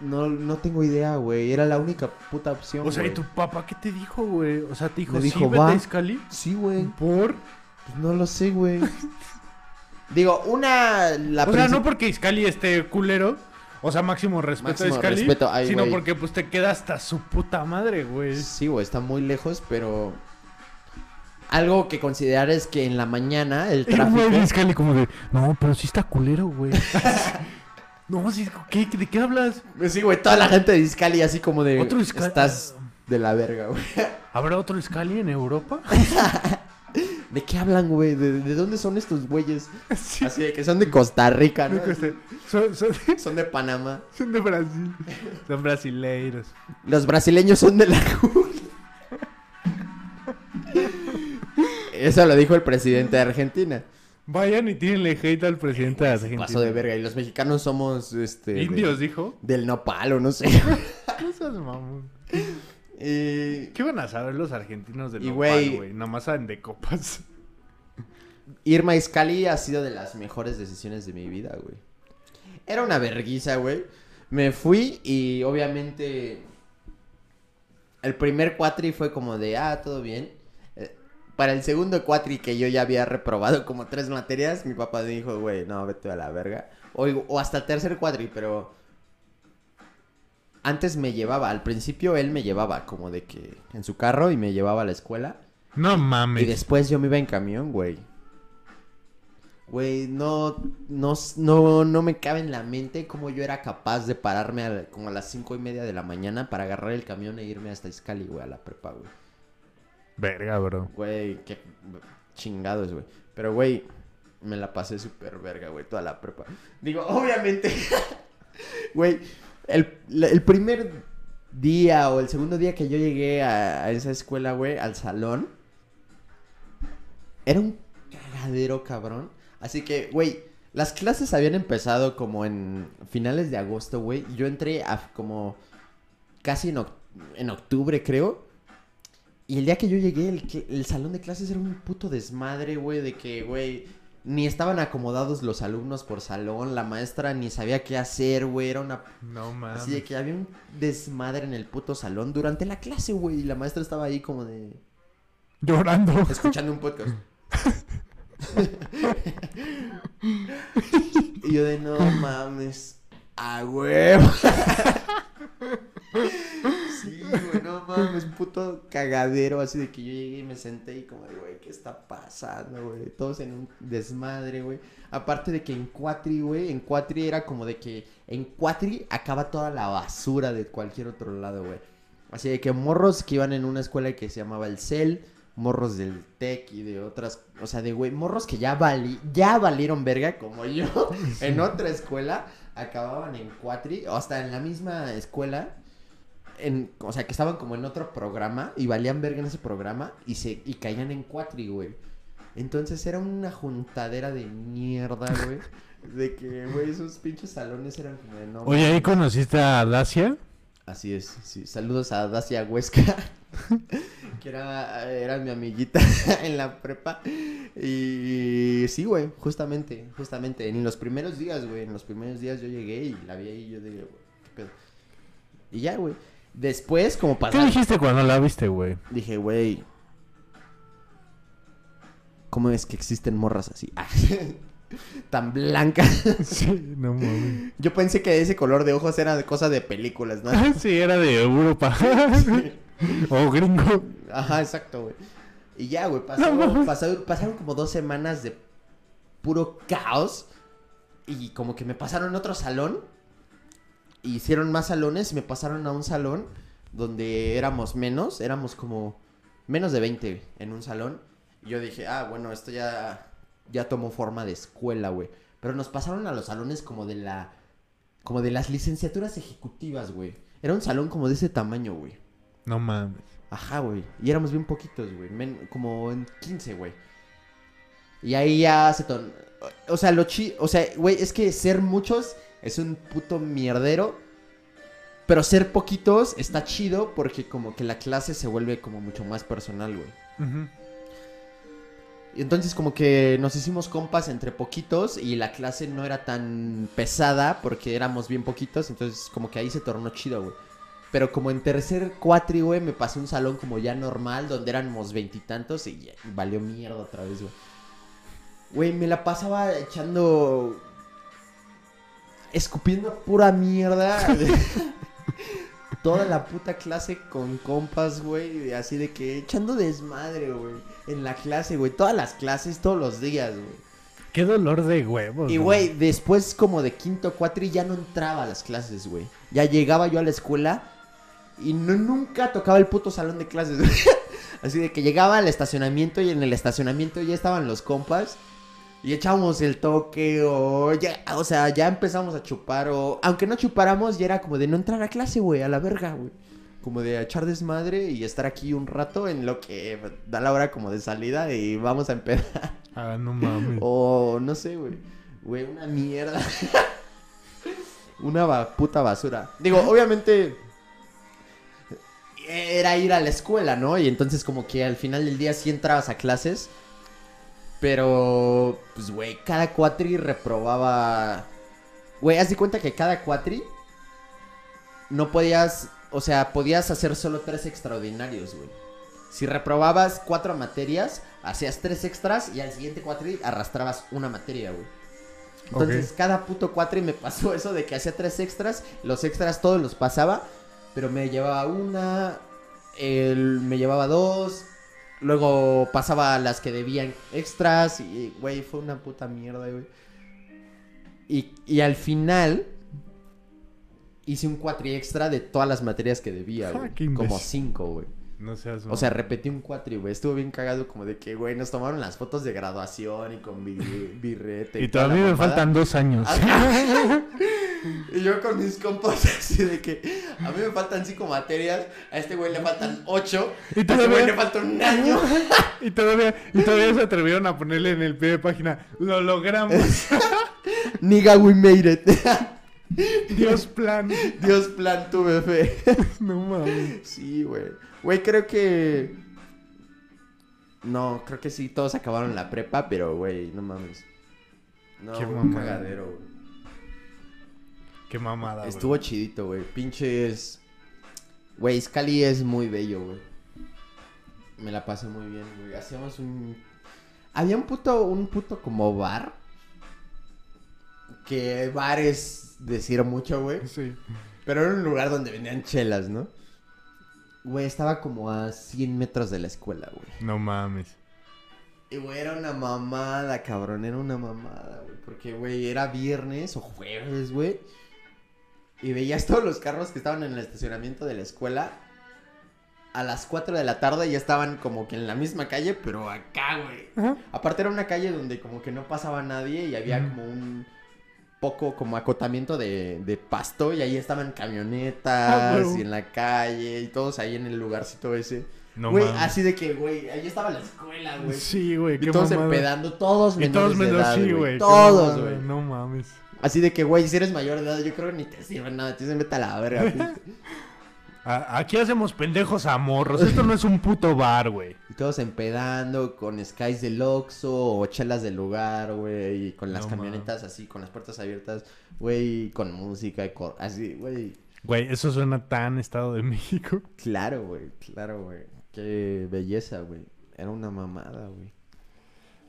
No, no tengo idea, güey. Era la única puta opción. O sea, ¿y tu papá qué te dijo, güey? O sea, te dijo, Me sí, vete va. a Iscali. Sí, güey. ¿Por? Pues no lo sé, güey. <laughs> Digo, una. La o sea, no porque Iscali esté culero. O sea, máximo respeto Máximo a Iscali. respeto, ay, sino güey. porque pues te queda hasta su puta madre, güey. Sí, güey, está muy lejos, pero. Algo que considerar es que en la mañana el <laughs> tráfico. Iscali como de, no, pero sí está culero, güey. <laughs> no, sí, ¿qué? ¿de qué hablas? Sí, güey, toda la gente de Iscali así como de. Otro Iscali. Estás de la verga, güey. <laughs> ¿Habrá otro Iscali en Europa? <laughs> ¿De qué hablan, güey? ¿De, de dónde son estos güeyes? <laughs> sí. Así de que son de Costa Rica, ¿no? Son de Panamá. son de Brasil. Son brasileiros. Los brasileños son de la Eso lo dijo el presidente de Argentina. Vayan y tírenle hate al presidente de Argentina. Paso de verga. Y los mexicanos somos, este... de- Indios, dijo. del nopal o no sé. <laughs> No seas mamón. <laughs> y... ¿Qué van a saber los argentinos de Y, nopal, güey- güey? Nomás saben de copas. <laughs> Irma Iscali ha sido de las mejores decisiones de mi vida, güey. Era una verguiza, güey. Me fui y obviamente el primer cuatri fue como de, ah, todo bien. Para el segundo cuatri que yo ya había reprobado como tres materias, mi papá dijo, güey, no, vete a la verga. O, o hasta el tercer cuatri, pero antes me llevaba, al principio él me llevaba como de que en su carro y me llevaba a la escuela. No Y mames. después yo me iba en camión, güey. Güey, no, no, no, no me cabe en la mente cómo yo era capaz de pararme a- como a las cinco y media de la mañana para agarrar el camión e irme hasta Iscali, güey, a la prepa, güey. Verga, bro. Güey, qué chingados, güey. Pero, güey, me la pasé súper verga, güey, toda la prepa. Digo, <laughs> obviamente, <laughs> güey, el, el primer día o el segundo día que yo llegué a, esa escuela, güey, al salón, era un cagadero, cabrón. Así que, güey, las clases habían empezado como en finales de agosto, güey. Yo entré a como casi en, oc- en octubre, creo. Y el día que yo llegué, el, el salón de clases era un puto desmadre, güey, de que, güey, ni estaban acomodados los alumnos por salón, la maestra ni sabía qué hacer, güey, era una... No mames. Así de que había un desmadre en el puto salón durante la clase, güey, y la maestra estaba ahí como de... Llorando. Escuchando un podcast. <laughs> y yo de, no mames, a huevo. <laughs> Sí, güey, no mames, puto cagadero, así de que yo llegué y me senté y como de, güey, ¿qué está pasando, güey? Todos en un desmadre, güey. Aparte de que en Cuatri, güey, en Cuatri era como de que en Cuatri acaba toda la basura de cualquier otro lado, güey. Así de que morros que iban en una escuela que se llamaba el CEL, morros del TEC y de otras, o sea, de güey, morros que ya vali, ya valieron verga como yo <laughs> en otra escuela, acababan en Cuatri, o hasta en la misma escuela, en, o sea, que estaban como en otro programa y valían verga en ese programa y se y caían en Cuatri, güey. Entonces era una juntadera de mierda, güey. <laughs> De que, güey, esos pinches salones eran como de no. Oye, ¿ahí conociste a Dacia? Así es, sí. Saludos a Dacia Huesca, <laughs> que era, era mi amiguita <laughs> en la prepa. Y sí, güey, justamente, justamente, en los primeros días, güey, en los primeros días yo llegué y la vi ahí y yo dije, güey, qué pedo. Y ya, güey. Después, como ¿Qué pasó, dijiste cuando la viste, güey? dije, güey, ¿cómo es que existen morras así? <laughs> Ah, Tan blancas. Sí, no mames. Yo pensé que ese color de ojos era de cosa de películas, ¿no? <laughs> Sí, era de Europa. <laughs> o gringo. Ajá, exacto, güey. Y ya, güey, pasó- pasó- pasaron como dos semanas de puro caos. Y como que me pasaron a otro salón. Hicieron más salones y me pasaron a un salón donde éramos menos. Éramos como menos de 20 en un salón. Y yo dije, ah, bueno, esto ya, ya tomó forma de escuela, güey. Pero nos pasaron a los salones como de la... Como de las licenciaturas ejecutivas, güey. Era un salón como de ese tamaño, güey. No mames. Ajá, güey. Y éramos bien poquitos, güey. Men- como en 15, güey. Y ahí ya se ton... O sea, lo chi... O sea, güey, es que ser muchos es un puto mierdero. Pero ser poquitos está chido porque como que la clase se vuelve como mucho más personal, güey. Y entonces como que nos hicimos compas entre poquitos y la clase no era tan pesada porque éramos bien poquitos, entonces como que ahí se tornó chido, güey. Pero como en tercer cuatri, güey, me pasé un salón como ya normal, donde éramos veintitantos y, ya- valió mierda otra vez, güey. Güey, me la pasaba echando... Escupiendo pura mierda. <laughs> Toda la puta clase con compas, güey. Así de que echando desmadre, güey. En la clase, güey. Todas las clases, todos los días, güey. Qué dolor de huevos. Y, güey, después como de quinto cuatri ya no entraba a las clases, güey. Ya llegaba yo a la escuela y no, nunca tocaba el puto salón de clases, <laughs> güey. Así de que llegaba al estacionamiento y en el estacionamiento ya estaban los compas. Y echábamos el toque o ya, o sea, ya empezamos a chupar o... Aunque no chupáramos, ya era como de no entrar a clase, güey, a la verga, güey. Como de echar desmadre y estar aquí un rato en lo que da la hora como de salida y vamos a empezar. <laughs> Ah, no mames. O no sé, güey. Güey, una mierda. <laughs> una ba- puta basura. Digo, obviamente era ir a la escuela, ¿no? Y entonces como que al final del día sí entrabas a clases. Pero, pues, güey, cada cuatri reprobaba... Güey, haz de cuenta que cada cuatri no podías... O sea, podías hacer solo tres extraordinarios, güey. Si reprobabas cuatro materias, hacías tres extras y al siguiente cuatri arrastrabas una materia, güey. Entonces, cada puto cuatri me pasó eso de que hacía tres extras, los extras todos los pasaba, pero me llevaba una, el- me llevaba dos, luego pasaba las que debían extras y, güey, fue una puta mierda, güey. Y, y al final hice un cuatri extra de todas las materias que debía, güey. Como cinco, güey. No seas O sea, repetí un cuatri, güey. Estuvo bien cagado como de que, güey, nos tomaron las fotos de graduación y con bi- birrete. Y la todavía me mamada. faltan dos años. <laughs> Y yo con mis compas así de que a mí me faltan cinco materias, a este güey le faltan ocho, Y a este todavía- güey le falta un año. <laughs> y todavía, y todavía se atrevieron a ponerle en el pie de página. Lo logramos. <laughs> Nigga, we made it. Dios plan. Dios plan, tuve fe. No mames. Sí, güey. Güey, creo que... No, creo que sí, todos acabaron la prepa, pero, güey, no mames. No, Qué un mamada. cagadero, güey. Qué mamada, güey. Estuvo chidito, güey. Pinches. Güey, Scali es muy bello, güey. Me la pasé muy bien, güey. Hacíamos un. Había un puto, un puto como bar. Que bar es decir mucho, güey. Sí. Pero era un lugar donde vendían chelas, ¿no? Güey, estaba como a 100 metros de la escuela, güey. No mames. Y, güey, era una mamada, cabrón. Era una mamada, güey. Porque, güey, era viernes o jueves, güey. Y veías todos los carros que estaban en el estacionamiento de la escuela. A las 4 de la tarde ya estaban como que en la misma calle, pero acá, güey. Ajá. Aparte era una calle donde como que no pasaba nadie y había como un poco como acotamiento de, de pasto y ahí estaban camionetas Ah, huevo. y en la calle y todos ahí en el lugarcito ese. No güey, mames. así de que, güey, ahí estaba la escuela, güey. Sí, güey. Y Qué todos mamada. empedando, todos Y menores todos de menos edad, sí, güey. Todos, güey. No mames. Así de que, güey, si eres mayor de edad, yo creo que ni te sirve nada. Te dicen, vete a la verga. <laughs> pinche". A- Aquí hacemos pendejos a morros. Esto no es un puto bar, güey. y todos empedando con skies del Oxxo o chelas del lugar, güey. Y con las No camionetas así, con las puertas abiertas, güey. Con música y así, güey. Güey, eso suena tan Estado de México. <laughs> Claro, güey, claro, güey. Qué belleza, güey. Era una mamada, güey.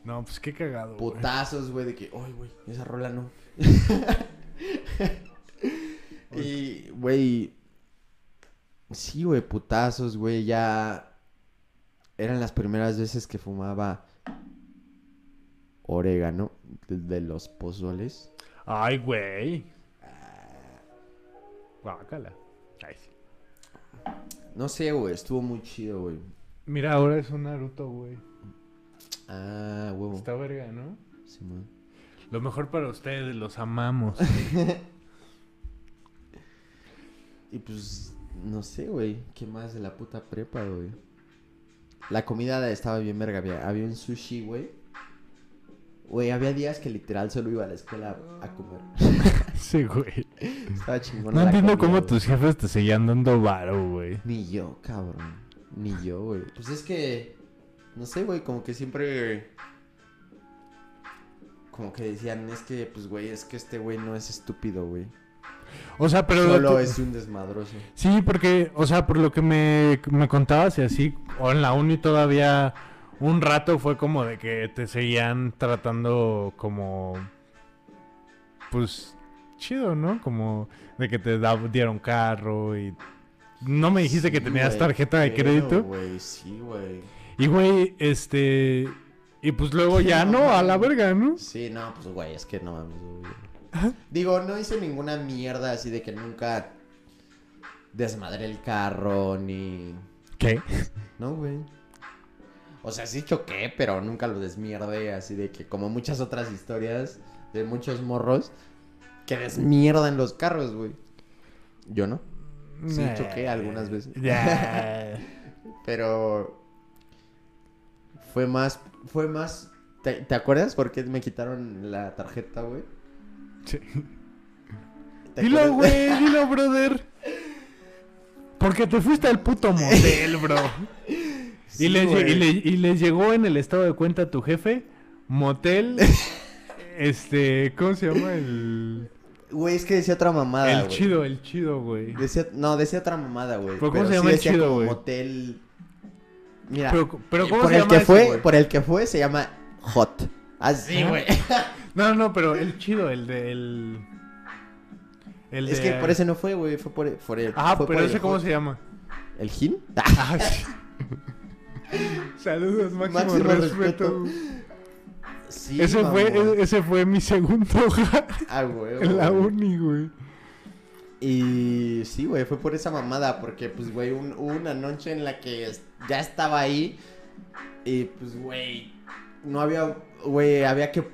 No, pues qué cagado. Putazos, güey, de que, ay, güey, esa rola no. <laughs> y, güey, sí, güey, putazos, güey, ya eran las primeras veces que fumaba orégano de, de los pozoles. Ay, güey. Guácala. Ay, sí. No sé, güey, estuvo muy chido, güey. Mira, ahora es un Naruto, güey. Ah, huevo. Está verga, ¿no? Simón. Lo mejor para ustedes, los amamos. <laughs> Y pues, no sé, güey. ¿Qué más de la puta prepa, güey? La comida estaba bien verga. Había, había un sushi, güey. Güey, había días que literal solo iba a la escuela a comer. <laughs> sí, güey. Estaba chingón. No entiendo comida, cómo tus jefes te seguían dando varo, güey. Ni yo, cabrón. Ni yo, güey. Pues es que, no sé, güey, como que siempre como que decían, es que, pues, güey, es que este güey no es estúpido, güey. O sea, pero... Solo es un desmadroso. Sí, porque, o sea, por lo que me, me contabas y así, o en la uni todavía un rato fue como de que te seguían tratando como, pues, chido, ¿no? Como de que te da- dieron carro y... No me dijiste que tenías tarjeta de crédito. güey, sí, güey. Y, güey, este... Y pues luego <laughs> ya no, a la verga, ¿no? Sí, no, pues, güey, es que no mames, güey. Digo, no hice ninguna mierda así de que nunca desmadré el carro, ni... ¿Qué? No, güey. O sea, sí choqué, pero nunca lo desmierde, así de que como muchas otras historias de muchos morros que desmierdan los carros, güey. Yo no. Sí, Nah. choqué algunas veces. <laughs> Pero fue más, fue más. ¿Te, te acuerdas por qué me quitaron la tarjeta, güey? Sí. ¿Te Dilo, güey, dilo, brother. Porque te fuiste al puto motel, bro. Sí, y, les, y, le- y les llegó en el estado de cuenta a tu jefe, motel, <laughs> este, ¿cómo se llama? El, Güey, es que decía otra mamada, el güey. chido, el chido, güey. Decía, no, decía otra mamada, güey. ¿Pero cómo se sí llama el decía chido, güey? Motel. Mira, Pero, pero ¿cómo por se el llama que ese, fue, güey? por el que fue se llama Hot. Así, güey. <laughs> No, no, pero el chido, el de... El, el es de- que por ese no fue, güey, fue por el, por el fue pero por ese el cómo se llama. ¿El Gin? <laughs> Ah, sí. Saludos, máximo, Máximo respeto. respeto. Sí, ese, fue, e- ese fue mi segundo <laughs> Ah, güey. en la uni, güey. Y sí, güey, fue por esa mamada, porque pues, güey, un- hubo una noche en la que ya estaba ahí y pues, güey, no había, güey, había que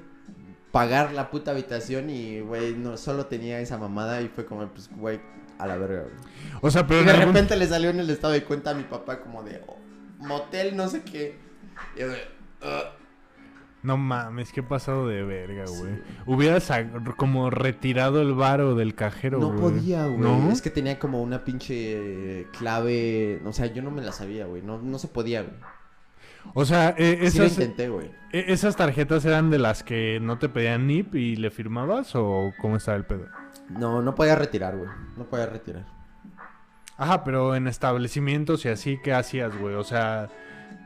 pagar la puta habitación y, güey, no, solo tenía esa mamada y fue como, pues, güey, a la verga, güey. O sea, pero Y de algún- repente le salió en el estado de cuenta a mi papá como de, oh, motel, no sé qué. Y yo de. No mames, qué pasado de verga, güey. Hubieras como retirado el varo del cajero, No güey. podía, güey. ¿No? Es que tenía como una pinche clave. O sea, yo no me la sabía, güey. No, no se podía, güey. O sea, eh, Sí lo esas, intenté, güey. eh, esas tarjetas eran de las que no te pedían NIP y le firmabas o cómo estaba el pedo. No, no podía retirar, güey. No podía retirar. Ajá, pero en establecimientos y así, ¿qué hacías, güey? O sea,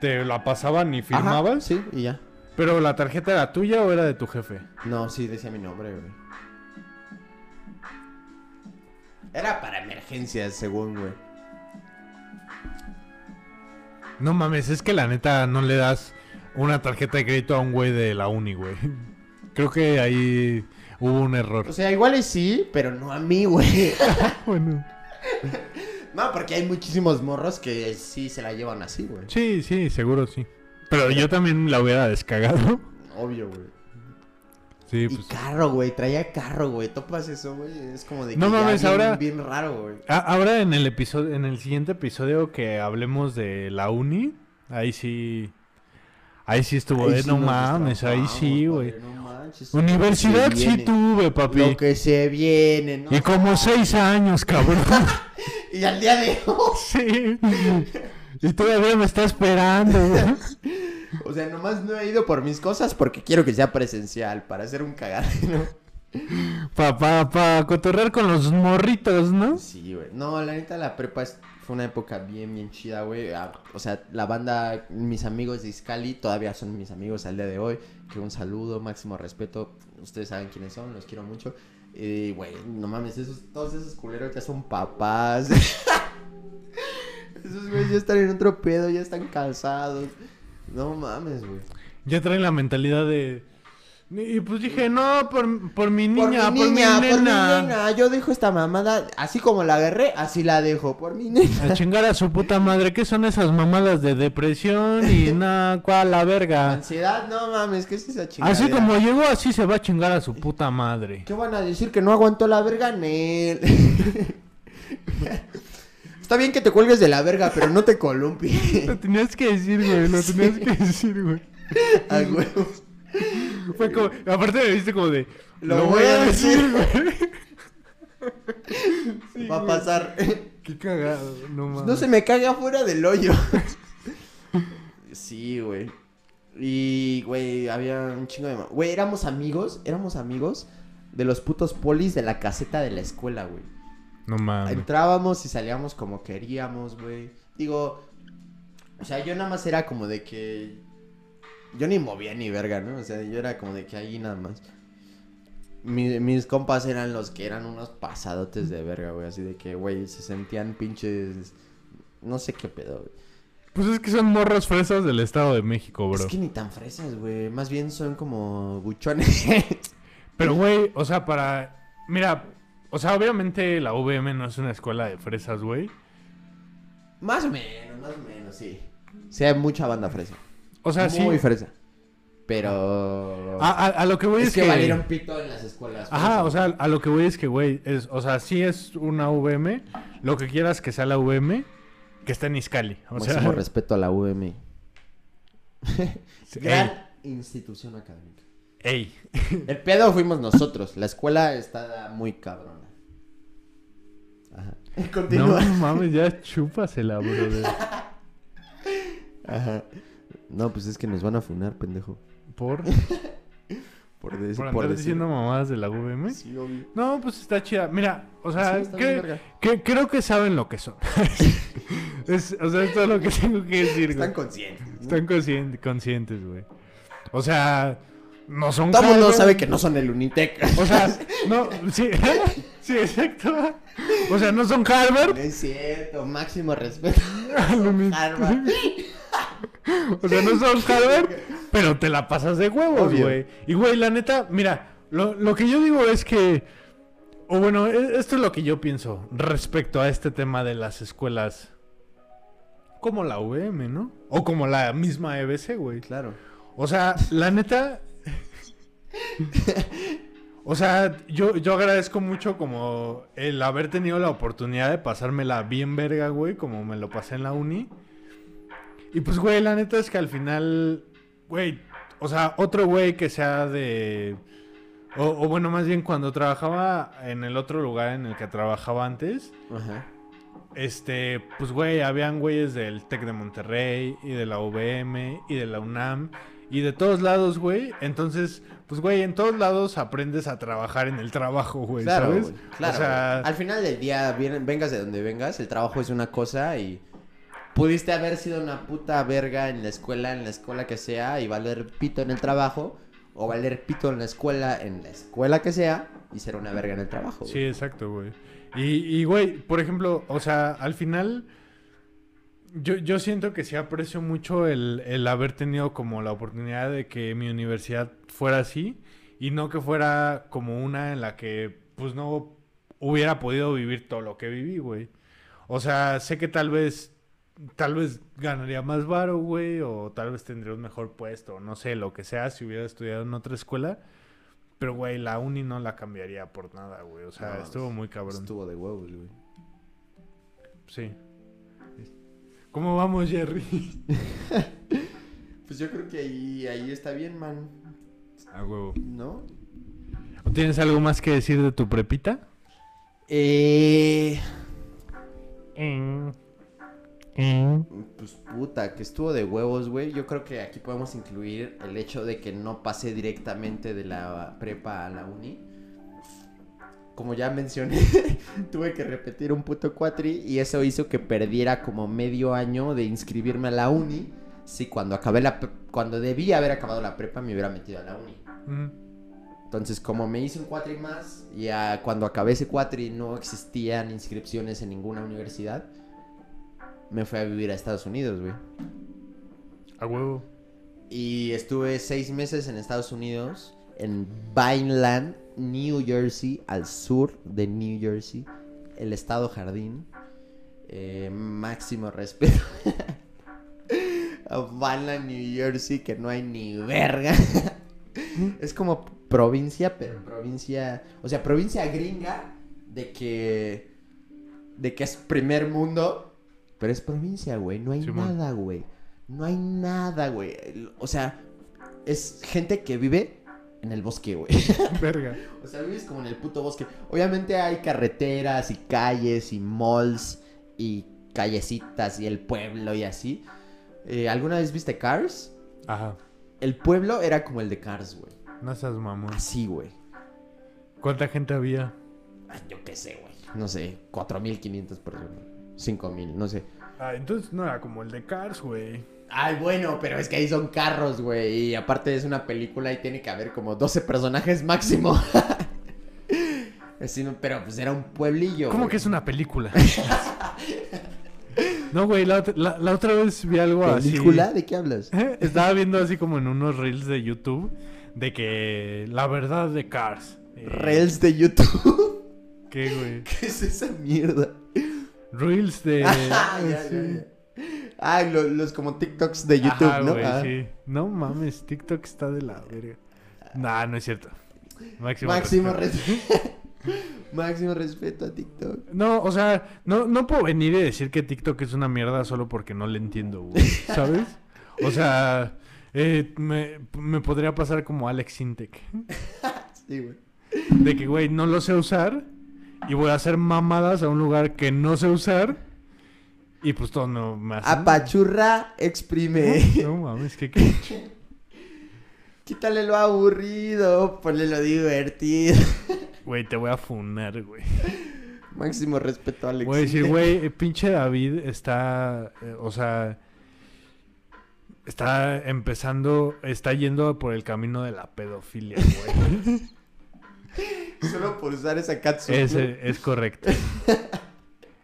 ¿te la pasaban y Ajá, firmabas? sí, y ya. ¿Pero la tarjeta era tuya o era de tu jefe? No, sí, decía mi nombre, güey. Era para emergencias, según, güey. No mames, es que la neta no le das una tarjeta de crédito a un güey de la uni, güey. <laughs> Creo que ahí hubo un error. O sea, igual y sí, pero no a mí, güey. <laughs> <laughs> Bueno. no, porque hay muchísimos morros que sí se la llevan así, güey. Sí, sí, seguro sí. Pero yo también la hubiera descagado. Obvio, güey. Sí, Y pues. carro, güey, traía carro, güey. Topas eso, güey. Es como de que No mames, bien, ahora- bien raro, güey. Ahora en el episodio, en el siguiente episodio que hablemos de la uni, ahí sí. Ahí sí estuvo, Ahí eh, sí no mames, ahí sí, güey. padre, no manches. Universidad sí tuve, papi. Lo que se viene, ¿no? Y como <laughs> seis años, cabrón. <laughs> Y al día de hoy. sí. Y todavía me está esperando, güey. <laughs> O sea, nomás no he ido por mis cosas porque quiero que sea presencial para hacer un cagadero. Pa, pa, pa cotorrear con los morritos, ¿no? Sí, güey. No, la neta, la prepa fue una época bien, bien chida, güey. Ah, O sea, la banda, mis amigos de Iscali todavía son mis amigos al día de hoy. Que un saludo, máximo respeto. Ustedes saben quiénes son, los quiero mucho. Y, güey, no mames, esos, todos esos culeros ya son papás. <laughs> esos güeyes ya están en otro pedo, ya están casados. No mames, güey. Ya traen la mentalidad de. Y pues dije, no, por, por mi niña, por mi, por mi niña, por mi nena. nena. Yo dejo esta mamada, así como la agarré, así la dejo, por mi nena. A chingar a su puta madre, ¿qué son esas mamadas de depresión y <laughs> nada, cuál la verga? Ansiedad, no mames, ¿qué es esa chingada? Así como llegó, así se va a chingar a su puta madre. ¿Qué van a decir? ¿Que no aguantó la verga? Nel. <laughs> Está bien que te cuelgues de la verga, pero no te columpies. <laughs> Lo tenías que decir, güey, lo tenías que decir, güey. A huevo. Fue como, aparte me viste como de, Lo voy a decir. güey. Sí, Va a pasar. Qué cagado, no mames. No se me cague afuera del hoyo. Sí, güey. Y, güey, había un chingo de... Güey, éramos amigos, éramos amigos de los putos polis de la caseta de la escuela, güey. No mames. Entrábamos y salíamos como queríamos, güey. Digo, o sea, yo nada más era como de que... Yo ni movía ni verga, ¿no? O sea, yo era como de que ahí nada más. Mi- mis compas eran los que eran unos pasadotes de verga, güey. Así de que, güey, se sentían pinches... No sé qué pedo, güey. Pues es que son morros fresas del Estado de México, bro. Es que ni tan fresas, güey. Más bien son como buchones. <laughs> Pero, güey, o sea, para... Mira, o sea, obviamente la VM no es una escuela de fresas, güey. más o menos, más o menos, sí. Sí, hay mucha banda fresa. O sea, sí... Muy fresa. Pero... A, a- a lo que voy es, es, que, valieron pito en las escuelas. Ajá, o sea, a lo que voy es que, güey, es, o sea, sí es una VM, lo que quieras que sea la VM, que está en Iscali. O sea, respeto a la sí, Gran institución académica. Ey. <laughs> El pedo fuimos nosotros. La escuela está muy cabrona. Ajá. <laughs> No Continúa. mames, ya chúpasela, brother. <laughs> Ajá. No, pues es que nos van a funar, pendejo. ¿Por? Por, des- ¿Por por andar decir- diciendo mamadas de la VM? Sí, obvio. No, pues está chida. Mira, o sea, Sí, que- que- creo que saben lo que son. Es- o sea, es todo lo que tengo que decir, güey. Están conscientes. ¿no? Están conscien- conscientes, güey. O sea, no son Todo el mundo sabe que no son el Unitec. O sea, no, sí, <laughs> sí, exacto. O sea, no son Harvard. No es cierto, máximo respeto. <laughs> Harvard. <laughs> O sea, no son Harvard, pero te la pasas de huevos, güey. Y, güey, la neta, mira, lo, lo que yo digo es que... O bueno, e- esto es lo que yo pienso respecto a este tema de las escuelas como la UVM, ¿no? O como la misma EBC, güey. Claro. O sea, la neta. <laughs> O sea, yo, yo agradezco mucho como el haber tenido la oportunidad de pasármela bien verga, güey, como me lo pasé en la uni. Y pues, güey, la neta es que al final, güey, o sea, otro güey que sea de... O, o bueno, más bien cuando trabajaba en el otro lugar en el que trabajaba antes, Ajá. este, pues güey, habían güeyes del Tec de Monterrey y de la UVM y de la UNAM y de todos lados, güey. Entonces, pues güey, en todos lados aprendes a trabajar en el trabajo, güey, Claro, ¿sabes? güey, claro. o sea. Al final del día, bien- vengas de donde vengas, el trabajo es una cosa y pudiste haber sido una puta verga en la escuela, en la escuela que sea, y valer pito en el trabajo, o valer pito en la escuela, en la escuela que sea, y ser una verga en el trabajo. sí, exacto, güey. Y, y, güey, por ejemplo, o sea, al final, yo, yo siento que sí aprecio mucho el, el haber tenido como la oportunidad de que mi universidad fuera así y no que fuera como una en la que pues no hubiera podido vivir todo lo que viví, güey. O sea, sé que tal vez tal vez ganaría más varo, güey, o tal vez tendría un mejor puesto, no sé, lo que sea si hubiera estudiado en otra escuela. Pero, güey, la uni no la cambiaría por nada, güey. O sea, No, estuvo muy cabrón. Estuvo de huevos, güey. Sí. ¿Cómo vamos, Jerry? <laughs> Pues yo creo que ahí, ahí está bien, man. A huevo. ¿No? ¿Tienes algo más que decir de tu prepita? Eh... Pues puta, que estuvo de huevos, güey. Yo creo que aquí podemos incluir el hecho de que no pasé directamente de la prepa a la uni. Como ya mencioné, <laughs> tuve que repetir un puto cuatri y eso hizo que perdiera como medio año de inscribirme a la uni. Si cuando acabé la cuando debía haber acabado la prepa me hubiera metido a la uni. Mm, Entonces, como me hice un cuatri más, ya cuando acabé ese cuatri no existían inscripciones en ninguna universidad, me fui a vivir a Estados Unidos, güey. A huevo. Y estuve seis meses en Estados Unidos, en Vineland, New Jersey, al sur de New Jersey, el estado jardín. Eh, máximo respeto. <laughs> a Vineland, New Jersey, que no hay ni verga. es como provincia, pero provincia, o sea, provincia gringa de que de que es primer mundo, pero es provincia, güey, no hay nada, güey. No hay nada, güey. O sea, es gente que vive en el bosque, güey. <laughs> Verga. O sea, vives como en el puto bosque. Obviamente hay carreteras y calles y malls y callecitas y el pueblo y así. Eh, ¿Alguna vez viste Cars? Ajá. el pueblo era como el de Cars, güey. No seas mamón. Así, güey. ¿Cuánta gente había? Ay, yo qué sé, güey. No sé, 4.500 personas. 5.000, no sé. Ah, entonces no era como el de Cars, güey. Ay, bueno, pero es que ahí son carros, güey. Y aparte es una película y tiene que haber como 12 personajes máximo. <laughs> Así, pero pues era un pueblillo. ¿Cómo güey. que es una película? <laughs> no, güey, la, la- la otra vez vi algo así. ¿Película? ¿De qué hablas? <laughs> Estaba viendo así como en unos reels de YouTube de que la verdad de Cars. Eh, Reels de YouTube. ¿Qué, güey? ¿Qué es esa mierda? Reels de... Ah, ya, sí. ya, ya. Ah, lo- los como TikToks de YouTube, Ajá, ¿no? Ah. sí. No mames, TikTok está de la verga. Nah, no es cierto. Máximo, Máximo respeto. respeto. <laughs> Máximo respeto a TikTok. No, o sea, no, no puedo venir y decir que TikTok es una mierda solo porque no le entiendo, güey. <laughs> ¿Sabes? O sea, eh, me, me podría pasar como Alex Sintek. Sí, güey. De que, güey, no lo sé usar y voy a hacer mamadas a un lugar que no sé usar y pues todo no hace. Apachurra, exprime. No <laughs> mames, que qué. Quítale lo aburrido, ponle lo divertido. <laughs> Güey, te voy a funar, güey. Máximo respeto a Alex. Voy a decir, güey, pinche David está, eh, o sea, está empezando, está yendo por el camino de la pedofilia, güey. <laughs> Solo por usar esa. Ese es correcto.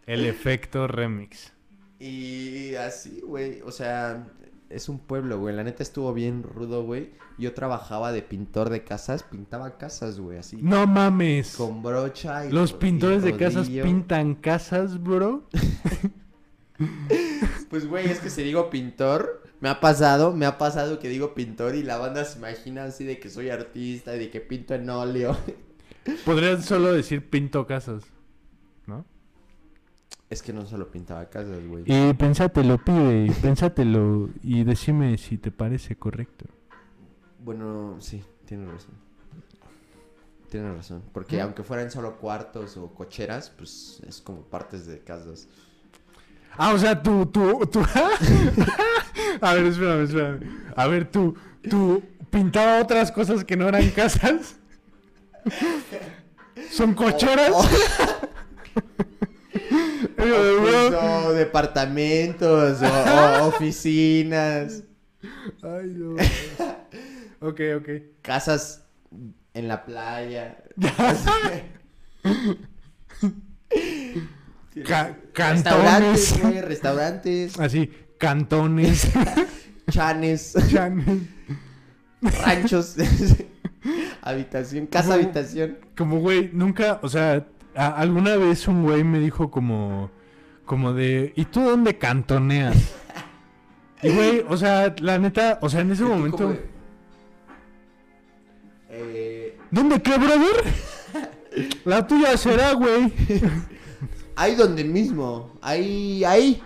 El efecto remix. Y así, güey. O sea, es un pueblo, güey. La neta estuvo bien rudo, güey. Yo trabajaba de pintor de casas, pintaba casas, güey, así. No mames. Con brocha y Los y pintores de casas pintan casas, bro. <laughs> Pues, güey, es que si digo pintor, me ha pasado, me ha pasado que digo pintor y la banda se imagina así de que soy artista y de que pinto en óleo. Podrías solo decir pinto casas. Es que no solo pintaba casas, güey. Y pensátelo, pibe, pensátelo y decime si te parece correcto. Bueno, sí, tienes razón. Tienes razón. Porque ¿Mm? aunque fueran solo cuartos o cocheras, pues es como partes de casas. Ah, o sea, tú, tú, tú. <laughs> A ver, espérame, espérame. A ver, tú, tú pintaba otras cosas que no eran casas. <laughs> ¿Son cocheras? O- Digo, de Pues, bro. O departamentos o, o <laughs> oficinas, Ay, no. <laughs> Ok, ok. casas en la playa. <laughs> Ca- Restaurantes, cantones. güey, restaurantes, Así, cantones. chanes, chanes. ranchos, habitación, casa habitación. Como, güey, nunca, o sea, a- alguna vez un güey me dijo como, como de, ¿y tú dónde cantoneas? Y, güey, o sea, la neta, o sea, en ese Y momento, de, eh, ¿dónde qué, brother? <laughs> La tuya será, güey. ahí donde mismo, ahí, ahí.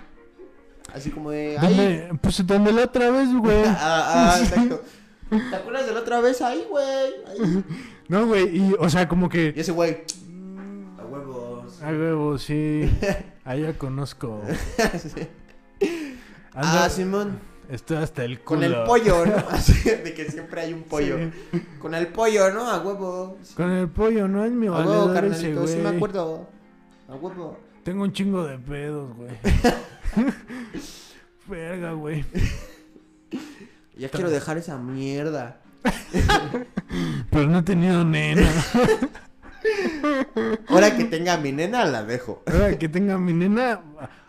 Así como de, ahí. Pues donde la otra vez, güey. <laughs> Ah, ah, exacto. ¿Te acuerdas de la otra vez? Ahí, güey. No, güey, y, o sea, como Y que, ese güey. A huevo, sí, <laughs> ahí ya conozco. Ah, Simón. Estoy hasta el culo. Con el pollo, ¿no? <laughs> Así de que siempre hay un pollo. Sí. Con el pollo, ¿no? A huevo. Con el pollo, no es mi A huevo, valedor ese, sí me acuerdo. A huevo. Tengo un chingo de pedos, güey. <laughs> Verga, güey. Ya quiero dejar esa mierda. Pero no he tenido nena. <laughs> Ahora que tenga mi nena, la dejo. Ahora que tenga mi nena,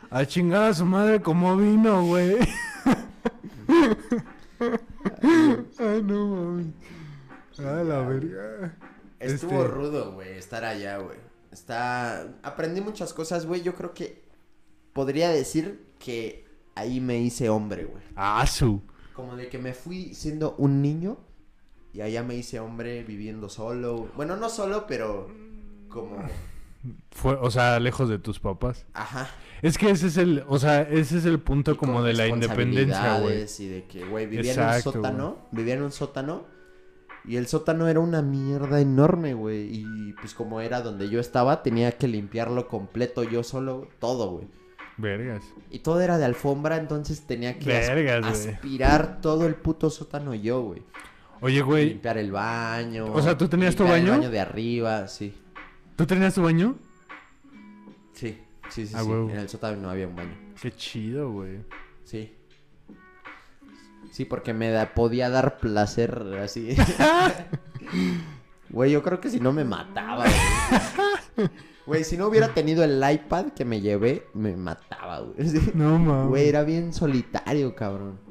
a, chingar a su madre como vino, güey. <laughs> Ay, no mames. A la verga. Estuvo Este- rudo, güey, estar allá, güey. Está... Aprendí muchas cosas, güey. Yo creo que podría decir que ahí me hice hombre, güey. Ah, su. Como de que me fui siendo un niño y allá me hice hombre viviendo solo. Bueno, no solo, pero como... Fue, o sea, lejos de tus papás. Ajá. Es que ese es el, o sea, ese es el punto Y como de la independencia, güey. Y de que, güey, vivía Exacto, en un sótano. Vivía en un sótano. Y el sótano era una mierda enorme, güey. Y pues como era donde yo estaba, tenía que limpiarlo completo yo solo, todo, güey. Vergas. Y todo era de alfombra, entonces tenía que aspirar todo el puto sótano yo, güey. Oye, güey, Limpiar el baño. O sea, ¿tú tenías tu baño? El baño de arriba, sí. ¿tú tenías tu baño? Sí, sí, sí. Ah, sí. En el sótano no había un baño. Qué chido, güey. Sí. Sí, porque me da, podía dar placer así. <laughs> Güey, yo creo que si no me mataba, güey. Güey, si no hubiera tenido el iPad que me llevé, me mataba, güey. No mames. Güey, era bien solitario, cabrón.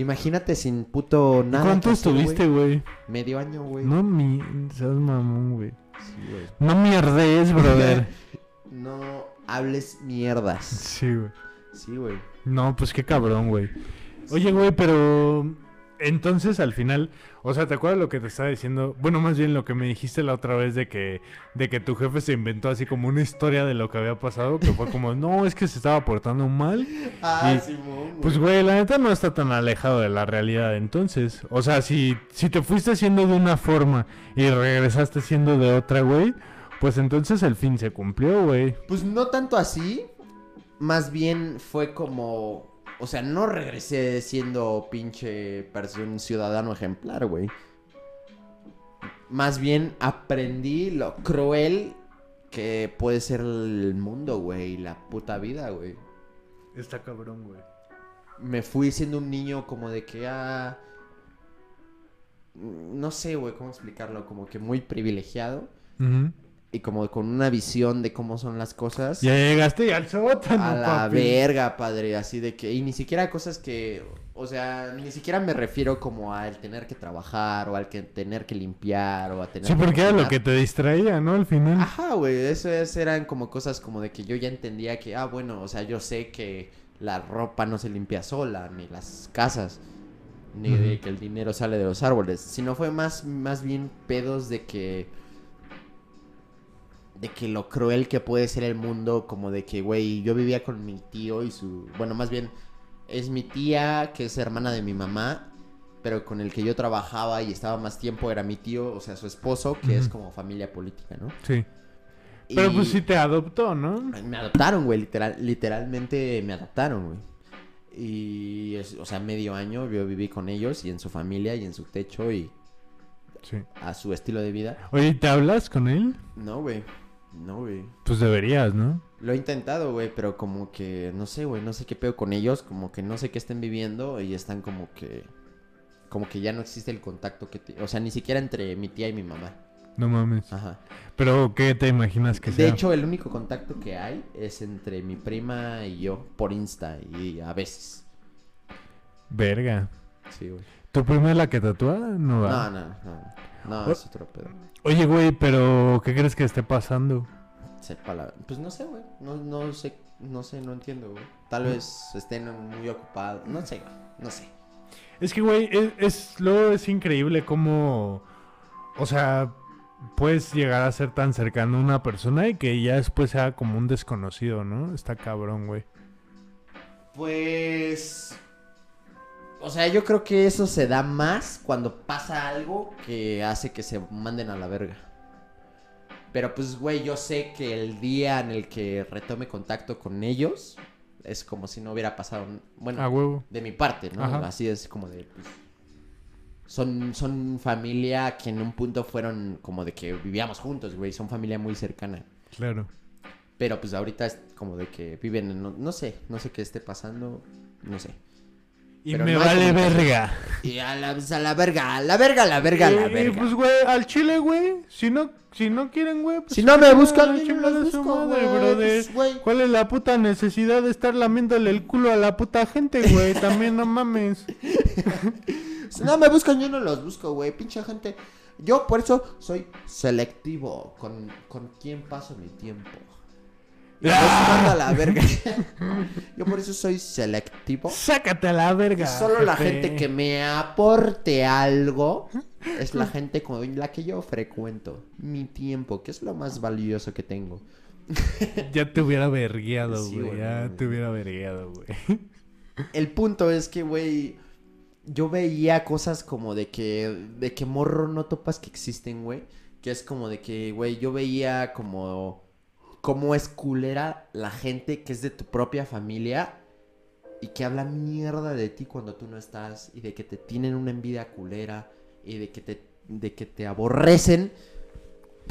Imagínate sin puto nada. ¿Cuánto estuviste, güey? Medio año, güey. No mi... Seas mamón, güey. Sí, güey. No mierdes, <laughs> brother. No hables mierdas. sí, güey. Sí, güey. No, pues qué cabrón, güey. Oye, güey, pero... Entonces, al final... O sea, ¿te acuerdas lo que te estaba diciendo? Bueno, más bien lo que me dijiste la otra vez de que... De que tu jefe se inventó así como una historia de lo que había pasado. Que fue como, no, es que se estaba portando mal. Ah, Y- Simón, Pues, güey, la neta no está tan alejado de la realidad entonces. O sea, si, si te fuiste siendo de una forma y regresaste siendo de otra, güey, pues entonces el fin se cumplió, güey. Pues no tanto así. Más bien fue como. O sea, no regresé siendo pinche persona, ciudadano ejemplar, güey. Más bien aprendí lo cruel que puede ser el mundo, güey. y La puta vida, güey. Está cabrón, güey. Me fui siendo un niño como de que, ah. No sé, güey, cómo explicarlo. Como que muy privilegiado. Y como con una visión de cómo son las cosas. Ya llegaste y al sótano, A la papi. verga, padre, así de que... Y ni siquiera cosas que... O sea, ni siquiera me refiero como al tener que trabajar o al que tener que limpiar o a tener Sí, que porque era lo que te distraía, ¿no? Al final. Ajá, güey, eso es- eran como cosas como de que yo ya entendía que, ah, bueno, o sea, yo sé que la ropa no se limpia sola, ni las casas, ni de que el dinero sale de los árboles, sino fue más, más bien pedos de que, de que lo cruel que puede ser el mundo, como de que, güey, yo vivía con mi tío y su, bueno, más bien, es mi tía, que es hermana de mi mamá, pero con el que yo trabajaba y estaba más tiempo era mi tío, o sea, su esposo, que es como familia política, ¿no? Sí. Pero pues sí te adoptó, ¿no? Me adoptaron, güey, literal, literalmente me adoptaron, güey. Y, es- o sea, medio año yo viví con ellos y en su familia y en su techo y Sí. a su estilo de vida. Oye, ¿te hablas con él? No, güey, no, güey. Pues deberías, ¿no? Lo he intentado, güey, pero como que, no sé, güey, no sé qué pedo con ellos, como que no sé qué estén viviendo y están como que, como que ya no existe el contacto que, te- o sea, ni siquiera entre mi tía y mi mamá. No mames. Ajá. Pero, ¿qué te imaginas que De sea? hecho, el único contacto que hay es entre mi prima y yo por Insta y a veces. Verga. Sí, güey. ¿Tu prima es la que tatúa? No va. No, no, no. No, es otro pedo. Oye, güey, pero ¿qué crees que esté pasando? Sepa la- Pues no sé, güey. No, no sé, no sé, no entiendo, güey. Tal vez estén muy ocupados. No sé, güey. No sé. Es que, güey, es, es- luego es increíble cómo, o sea, puedes llegar a ser tan cercano a una persona y que ya después sea como un desconocido, ¿no? Está cabrón, güey. Pues. O sea, yo creo que eso se da más cuando pasa algo que hace que se manden a la verga. Pero pues, güey, yo sé que el día en el que retome contacto con ellos es como si no hubiera pasado. Bueno, huevo. de mi parte, ¿no? Ajá. Así es como de. pues, son, son familia que en un punto fueron como de que vivíamos juntos, güey. Son familia muy cercana. Claro. Pero pues ahorita es como de que viven en... No, no sé, no sé qué esté pasando. No sé. Y Pero me no vale verga. Y a la, pues, a la verga, a la verga, a la verga, a la verga. pues, güey, al chile, güey. Si no, si no quieren, güey. pues, Si no me buscan, no su busco, madre, güey, brother. pues. ¿Cuál es la puta necesidad de estar lamiéndole el culo a la puta gente, güey? También no mames. <laughs> Si no me buscan, yo no los busco, güey. Pinche gente. Yo por eso soy selectivo con, con quién paso mi tiempo. <laughs> Los mando a la verga. <laughs> <laughs> yo por eso soy selectivo. Sácate a la verga. Solo la gente que me aporte algo es la gente con la que yo frecuento. Mi tiempo, que es lo más valioso que tengo. Ya te hubiera vergueado, Sí, güey. ya te hubiera vergueado, güey. El punto es que, güey, yo veía cosas como de que, de que morro no topas que existen, güey. Que es como de que, güey, yo veía como cómo es culera la gente que es de tu propia familia y que habla mierda de ti cuando tú no estás y de que te tienen una envidia culera y de que te, de que te aborrecen.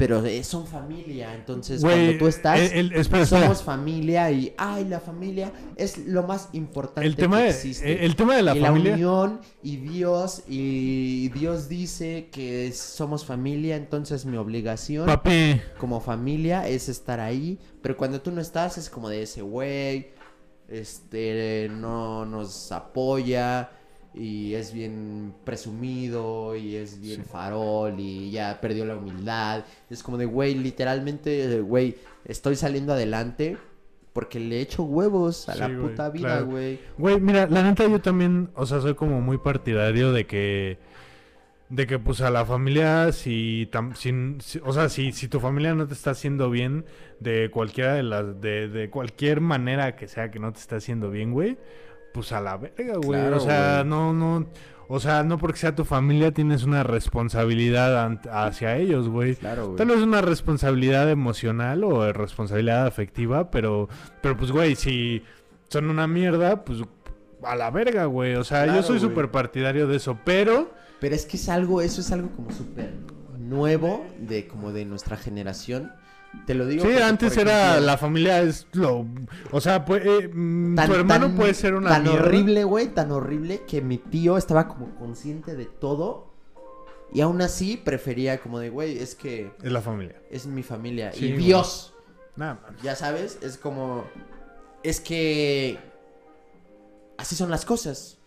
Pero son familia, entonces cuando tú estás, el- el- espera, espera. somos familia y, ay, la familia es lo más importante El tema, que de, existe. el tema de la y familia. la unión y Dios y Dios dice que somos familia, entonces mi obligación Papi, como familia es estar ahí, pero cuando tú no estás es como de ese güey, este no nos apoya y es bien presumido y es bien farol y ya perdió la humildad. Es como de güey, literalmente, güey, estoy saliendo adelante porque le echo huevos a Sí, la güey, puta vida, claro. güey. Güey, mira, la neta yo también, o sea, soy como muy partidario de que de que pues a la familia si, tam- si- o sea, si, si tu familia no te está haciendo bien de cualquiera de las de, de cualquier manera que sea que no te esté haciendo bien, güey, pues a la verga, güey. Claro, o sea, güey. no no o sea, no porque sea tu familia tienes una responsabilidad hacia ellos, güey. Claro, güey. Tal vez una responsabilidad emocional o responsabilidad afectiva, pero, pero pues, güey, si son una mierda, pues a la verga, güey. O sea, yo soy súper partidario de eso, pero... Pero es que es algo, eso es algo como súper nuevo de como de nuestra generación. Te lo digo. Sí, porque, antes era la familia es lo... O sea, pues, eh, mm, tan- tu hermano tan- puede ser una Tan mierda. horrible, güey, tan horrible que mi tío estaba como consciente de todo. Y aún así prefería como de, güey, es que Es la familia. es mi familia. Sí, y güey. Dios, Nada más. ya sabes, es como... Es que... Así son las cosas.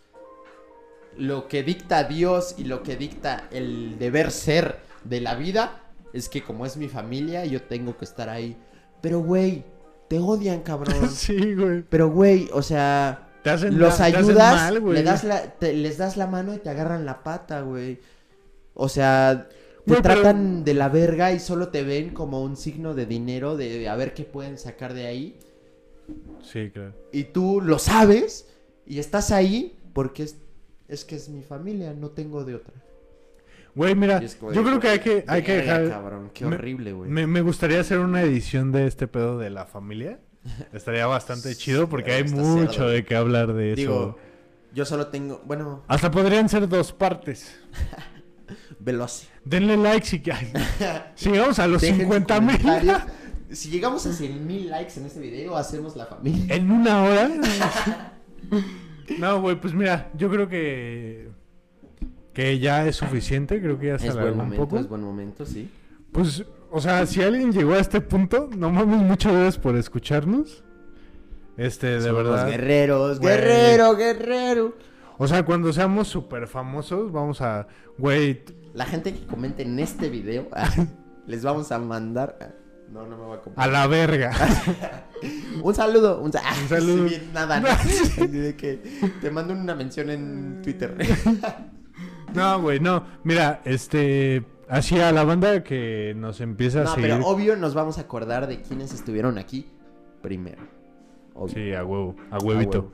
Lo que dicta Dios y lo que dicta el deber ser de la vida es que como es mi familia, yo tengo que estar ahí. Pero, güey, te odian, cabrón. <laughs> sí, güey. Pero, güey, o sea... Te hacen Los te hacen ayudas, mal, güey. le das la, te- les das la mano y te agarran la pata, güey. O sea, te Güey, pero- tratan de la verga y solo te ven como un signo de dinero, de, de a ver qué pueden sacar de ahí. Sí, claro. Y tú lo sabes y estás ahí porque es, es que es mi familia, no tengo de otra. Güey, mira, yo creo que hay que, hay que dejar... cabrón, qué me- horrible, güey. Me, me gustaría hacer una edición de este pedo de la familia. Estaría bastante <laughs> chido porque hay mucho cerdo. de qué hablar de eso. Digo, yo solo tengo, bueno, Hasta podrían ser dos partes. <laughs> veloz. Denle like si <laughs> Si llegamos a los Dejen sus 50 mil. Si llegamos a 100 mil likes en este video, hacemos la familia. en una hora. No, güey, pues mira, yo creo que que ya es suficiente, creo que ya se Es buen alargó un poco. es buen momento, sí. Pues, o sea, si alguien llegó a este punto, no mames, muchas gracias por escucharnos. Este, de Somos verdad. guerreros, Güey. guerrero, guerrero. O sea, cuando seamos súper famosos, vamos a. Güey, La gente que comente en este video, <laughs> les vamos a mandar. ah, No, no me voy a a comprar. la verga. <laughs> Un saludo, un, sa- Un saludo. <laughs> Sí, nada, ¿no? Así de que te mando una mención en Twitter. No, güey, no. Mira, este. Así a la banda que nos empieza a No, seguir. pero obvio nos vamos a acordar de quienes estuvieron aquí primero. Obvio. Sí, a huevo, a huevito. huevo.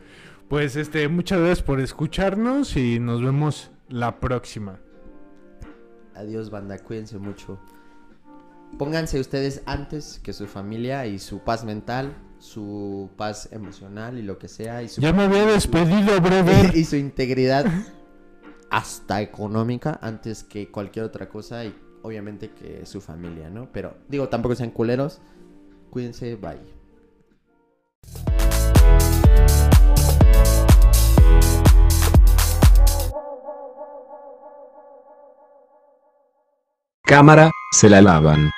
Pues este, muchas gracias por escucharnos y nos vemos la próxima. Adiós, banda, cuídense mucho. Pónganse ustedes antes que su familia y su paz mental, su paz emocional y lo que sea. Y su, Ya me había despedido, brother. <laughs> y su integridad hasta económica antes que cualquier otra cosa y obviamente que su familia, ¿no? Pero digo, tampoco sean culeros. Cuídense, bye. Cámara, se la lavan.